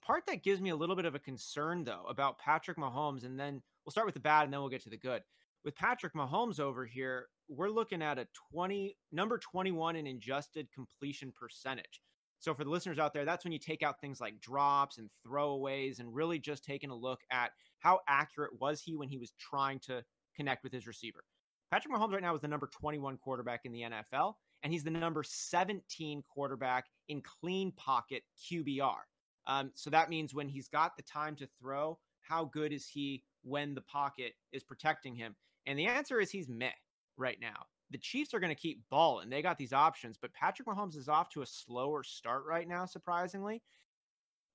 part that gives me a little bit of a concern, though, about Patrick Mahomes, and then we'll start with the bad and then we'll get to the good. With Patrick Mahomes over here, we're looking at a 20 number 21 in adjusted completion percentage. So for the listeners out there, that's when you take out things like drops and throwaways and really just taking a look at how accurate was he when he was trying to connect with his receiver. Patrick Mahomes right now is the number 21 quarterback in the NFL, and he's the number 17 quarterback in clean pocket QBR. Um, so that means when he's got the time to throw, how good is he when the pocket is protecting him? And the answer is he's meh right now. the Chiefs are going to keep balling. They got these options, but Patrick Mahomes is off to a slower start right now, surprisingly.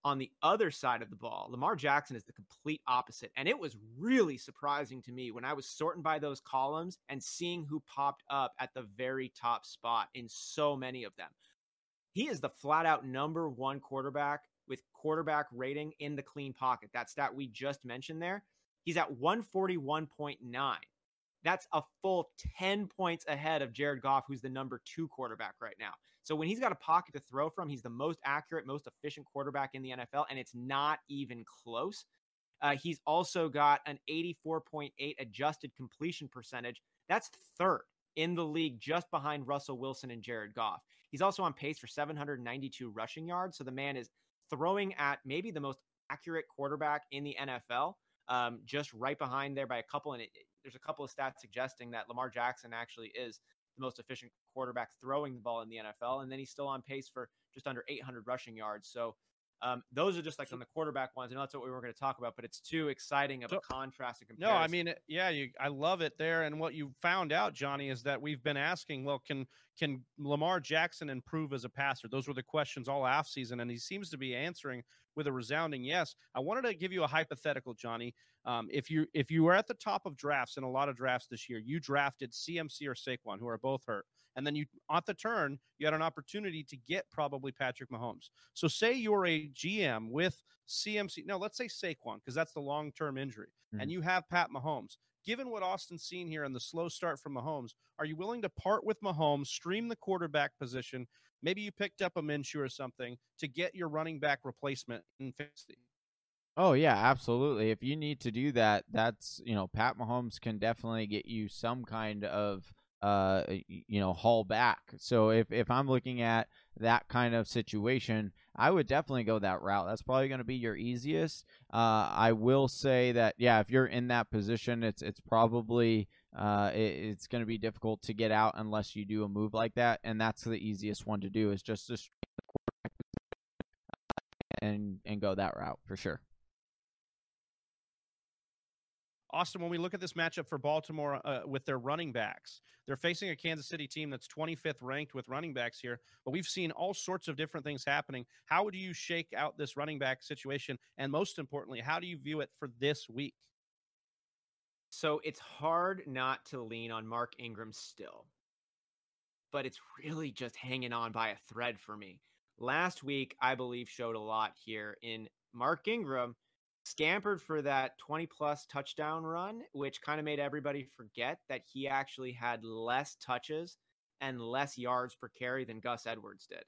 On the other side of the ball, Lamar Jackson is the complete opposite. And it was really surprising to me when I was sorting by those columns and seeing who popped up at the very top spot in so many of them. He is the flat out number one quarterback with quarterback rating in the clean pocket. That stat we just mentioned there. He's at 141.9. That's a full 10 points ahead of Jared Goff, who's the number two quarterback right now. So when he's got a pocket to throw from, he's the most accurate, most efficient quarterback in the NFL, and it's not even close. Uh, he's also got an 84.8 adjusted completion percentage. That's third in the league, just behind Russell Wilson and Jared Goff. He's also on pace for 792 rushing yards. So the man is throwing at maybe the most accurate quarterback in the NFL, um, just right behind there by a couple. And it, there's a couple of stats suggesting that Lamar Jackson actually is the most efficient quarterback throwing the ball in the NFL. And then he's still on pace for just under 800 rushing yards. So um, those are just like on the quarterback ones. I know that's what we were going to talk about, but it's too exciting of So- a contrast and comparison. No, I mean, yeah, you, I love it there. And what you found out, Johnny, is that we've been asking, well, can can Lamar Jackson improve as a passer? Those were the questions all off season, and he seems to be answering with a resounding yes. I wanted to give you a hypothetical, Johnny. Um, if you if you were at the top of drafts in a lot of drafts this year, you drafted CMC or Saquon, who are both hurt, and then you at the turn you had an opportunity to get probably Patrick Mahomes. So say you're a GM with CMC. No, let's say Saquon because that's the long term injury, and you have Pat Mahomes. Given what Austin's seen here and the slow start from Mahomes, are you willing to part with Mahomes, stream the quarterback position? Maybe you picked up a Minshew or something to get your running back replacement in fantasy. Oh yeah, absolutely. If you need to do that, that's you know Pat Mahomes can definitely get you some kind of uh you know haul back. So if if I'm looking at that kind of situation, I would definitely go that route. That's probably going to be your easiest. Uh, I will say that yeah, if you're in that position, it's it's probably uh it, it's going to be difficult to get out unless you do a move like that, and that's the easiest one to do is just to and and go that route for sure. Austin, when we look at this matchup for Baltimore uh, with their running backs, they're facing a Kansas City team that's 25th ranked with running backs here, but we've seen all sorts of different things happening. How do you shake out this running back situation? And most importantly, how do you view it for this week? So it's hard not to lean on Mark Ingram still, but it's really just hanging on by a thread for me. Last week, I believe, showed a lot here in Mark Ingram scampered for that 20 plus touchdown run, which kind of made everybody forget that he actually had less touches and less yards per carry than Gus Edwards did.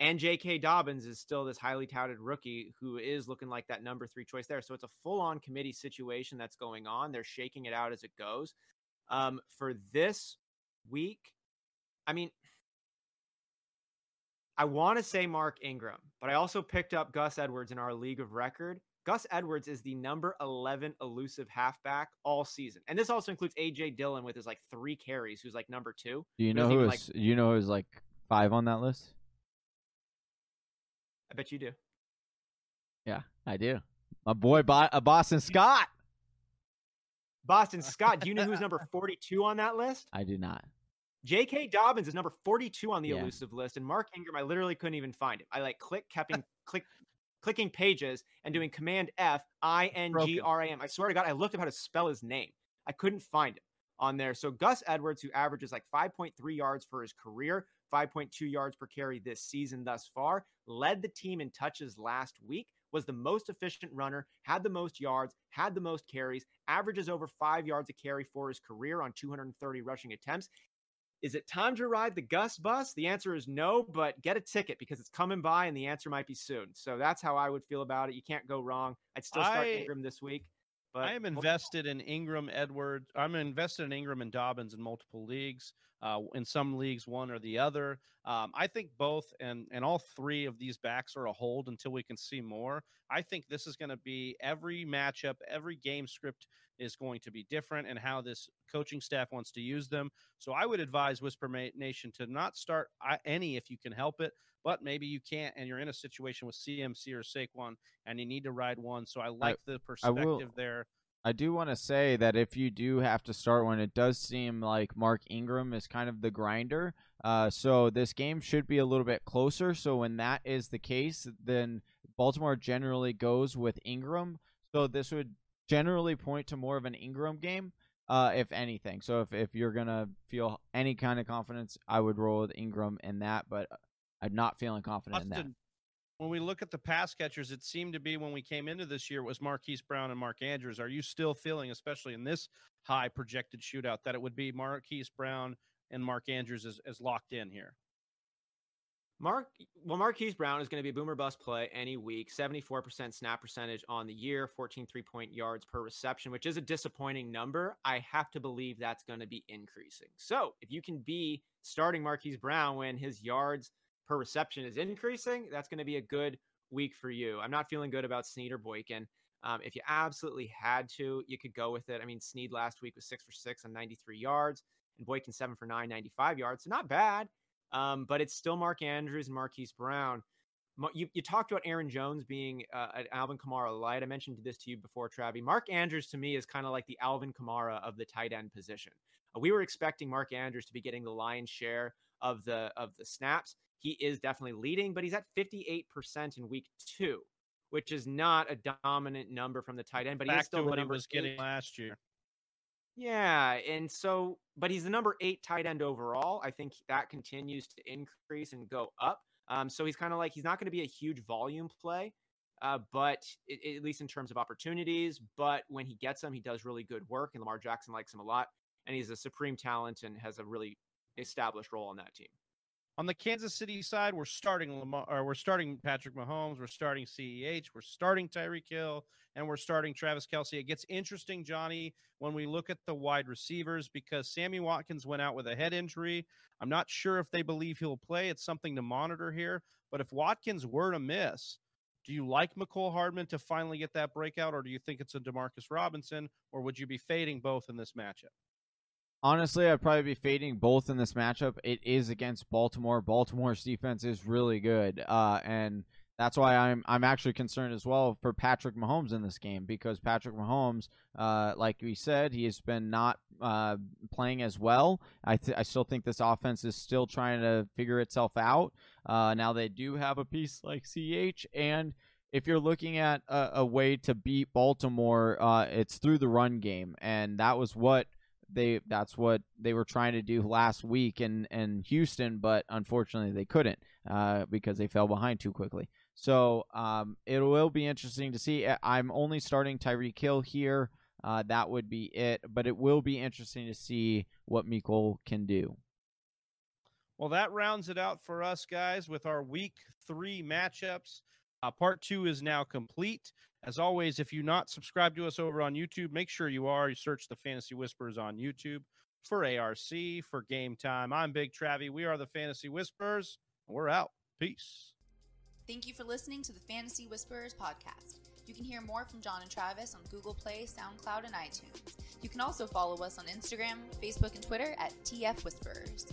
And J.K. Dobbins is still this highly touted rookie who is looking like that number three choice there. So it's a full on committee situation that's going on. They're shaking it out as it goes. Um, for this week, I mean, I want to say Mark Ingram, but I also picked up Gus Edwards in our league of record. Gus Edwards is the number 11 elusive halfback all season. And this also includes AJ Dillon with his like three carries, who's like number two. Do you know doesn't who you know who's like five on that list? I bet you do. Yeah, I do. My boy, Bo- uh, Boston Scott. Boston Scott, do you know who's number 42 on that list? I do not. J.K. Dobbins is number 42 on the Yeah. elusive list, and Mark Ingram, I literally couldn't even find him. I like click, keeping, click, clicking pages and doing Command F, I N G R A M. I swear to God, I looked up how to spell his name. I couldn't find him on there. So Gus Edwards, who averages like 5.3 yards for his career, 5.2 yards per carry this season thus far, led the team in touches last week. Was the most efficient runner, had the most yards, had the most carries, averages over five yards a carry for his career on 230 rushing attempts. Is it time to ride the Gus bus? The answer is no, but get a ticket because it's coming by and the answer might be soon. So that's how I would feel about it. You can't go wrong. I'd still start I- Ingram this week. But I am invested in Ingram, Edwards. I'm invested in Ingram and Dobbins in multiple leagues. Uh, in some leagues, one or the other. Um, I think both and and all three of these backs are a hold until we can see more. I think this is going to be every matchup, every game script is going to be different, and how this coaching staff wants to use them. So I would advise Whisper Nation to not start uh, any if you can help it, but maybe you can't, and you're in a situation with CMC or Saquon, and you need to ride one. So I like the I will- perspective there I do want to say that if you do have to start one, it does seem like Mark Ingram is kind of the grinder. Uh, so this game should be a little bit closer. So when that is the case, then Baltimore generally goes with Ingram. So this would generally point to more of an Ingram game, uh, if anything. So if, if you're gonna feel any kind of confidence, I would roll with Ingram in that. But I'm not feeling confident Austin, in that. When we look at the pass catchers, it seemed to be when we came into this year it was Marquise Brown and Mark Andrews. Are you still feeling, especially in this high projected shootout, that it would be Marquise Brown and Mark Andrews as, as locked in here? Mark, well, Marquise Brown is going to be a boomer bust play any week. 74% snap percentage on the year, 14 three point yards per reception, which is a disappointing number. I have to believe that's going to be increasing. So if you can be starting Marquise Brown when his yards per reception is increasing, that's going to be a good week for you. I'm not feeling good about Snead or Boykin. Um, if you absolutely had to, you could go with it. I mean, Snead last week was six for six on 93 yards, and Boykin seven for nine, 95 yards. So not bad. Um, but it's still Mark Andrews and Marquise Brown. You, you talked about Aaron Jones being uh, an Alvin Kamara light. I mentioned this to you before, Travi. Mark Andrews to me is kind of like the Alvin Kamara of the tight end position. Uh, we were expecting Mark Andrews to be getting the lion's share of the of the snaps. He is definitely leading, but he's at 58% in week two, which is not a dominant number from the tight end. But Back he still to what he was getting last year. Yeah, and so, but he's the number eight tight end overall. I think that continues to increase and go up. Um, so he's kind of like he's not going to be a huge volume play, uh, but it, at least in terms of opportunities. But when he gets them, he does really good work, and Lamar Jackson likes him a lot. And he's a supreme talent and has a really established role on that team. On the Kansas City side, we're starting Lamar, or we're starting Patrick Mahomes, we're starting CEH, we're starting Tyreek Hill, and we're starting Travis Kelce. It gets interesting, Johnny, when we look at the wide receivers because Sammy Watkins went out with a head injury. I'm not sure if they believe he'll play. It's something to monitor here. But if Watkins were to miss, do you like Mecole Hardman to finally get that breakout, or do you think it's a Demarcus Robinson, or would you be fading both in this matchup? Honestly, I'd probably be fading both in this matchup. It is against Baltimore. Baltimore's defense is really good, uh, and that's why I'm I'm actually concerned as well for Patrick Mahomes in this game because Patrick Mahomes, uh, like we said, he has been not uh, playing as well. I th- I still think this offense is still trying to figure itself out. Uh, now they do have a piece like CH and if you're looking at a, a way to beat Baltimore, uh, it's through the run game, and that was what they that's what they were trying to do last week in in Houston, but unfortunately they couldn't uh, because they fell behind too quickly. So um, it will be interesting to see. I'm only starting Tyreek Hill here. Uh, that would be it, but it will be interesting to see what Mecole can do. Well, that rounds it out for us, guys, with our week three matchups. Uh, part two is now complete. As always, if you're not subscribed to us over on YouTube, make sure you are. You search the Fantasy Whispers on YouTube for ARC, for game time. I'm Big Travie. We are the Fantasy Whispers. We're out. Peace. Thank you for listening to the Fantasy Whisperers podcast. You can hear more from John and Travis on Google Play, SoundCloud, and iTunes. You can also follow us on Instagram, Facebook, and Twitter at TF Whisperers.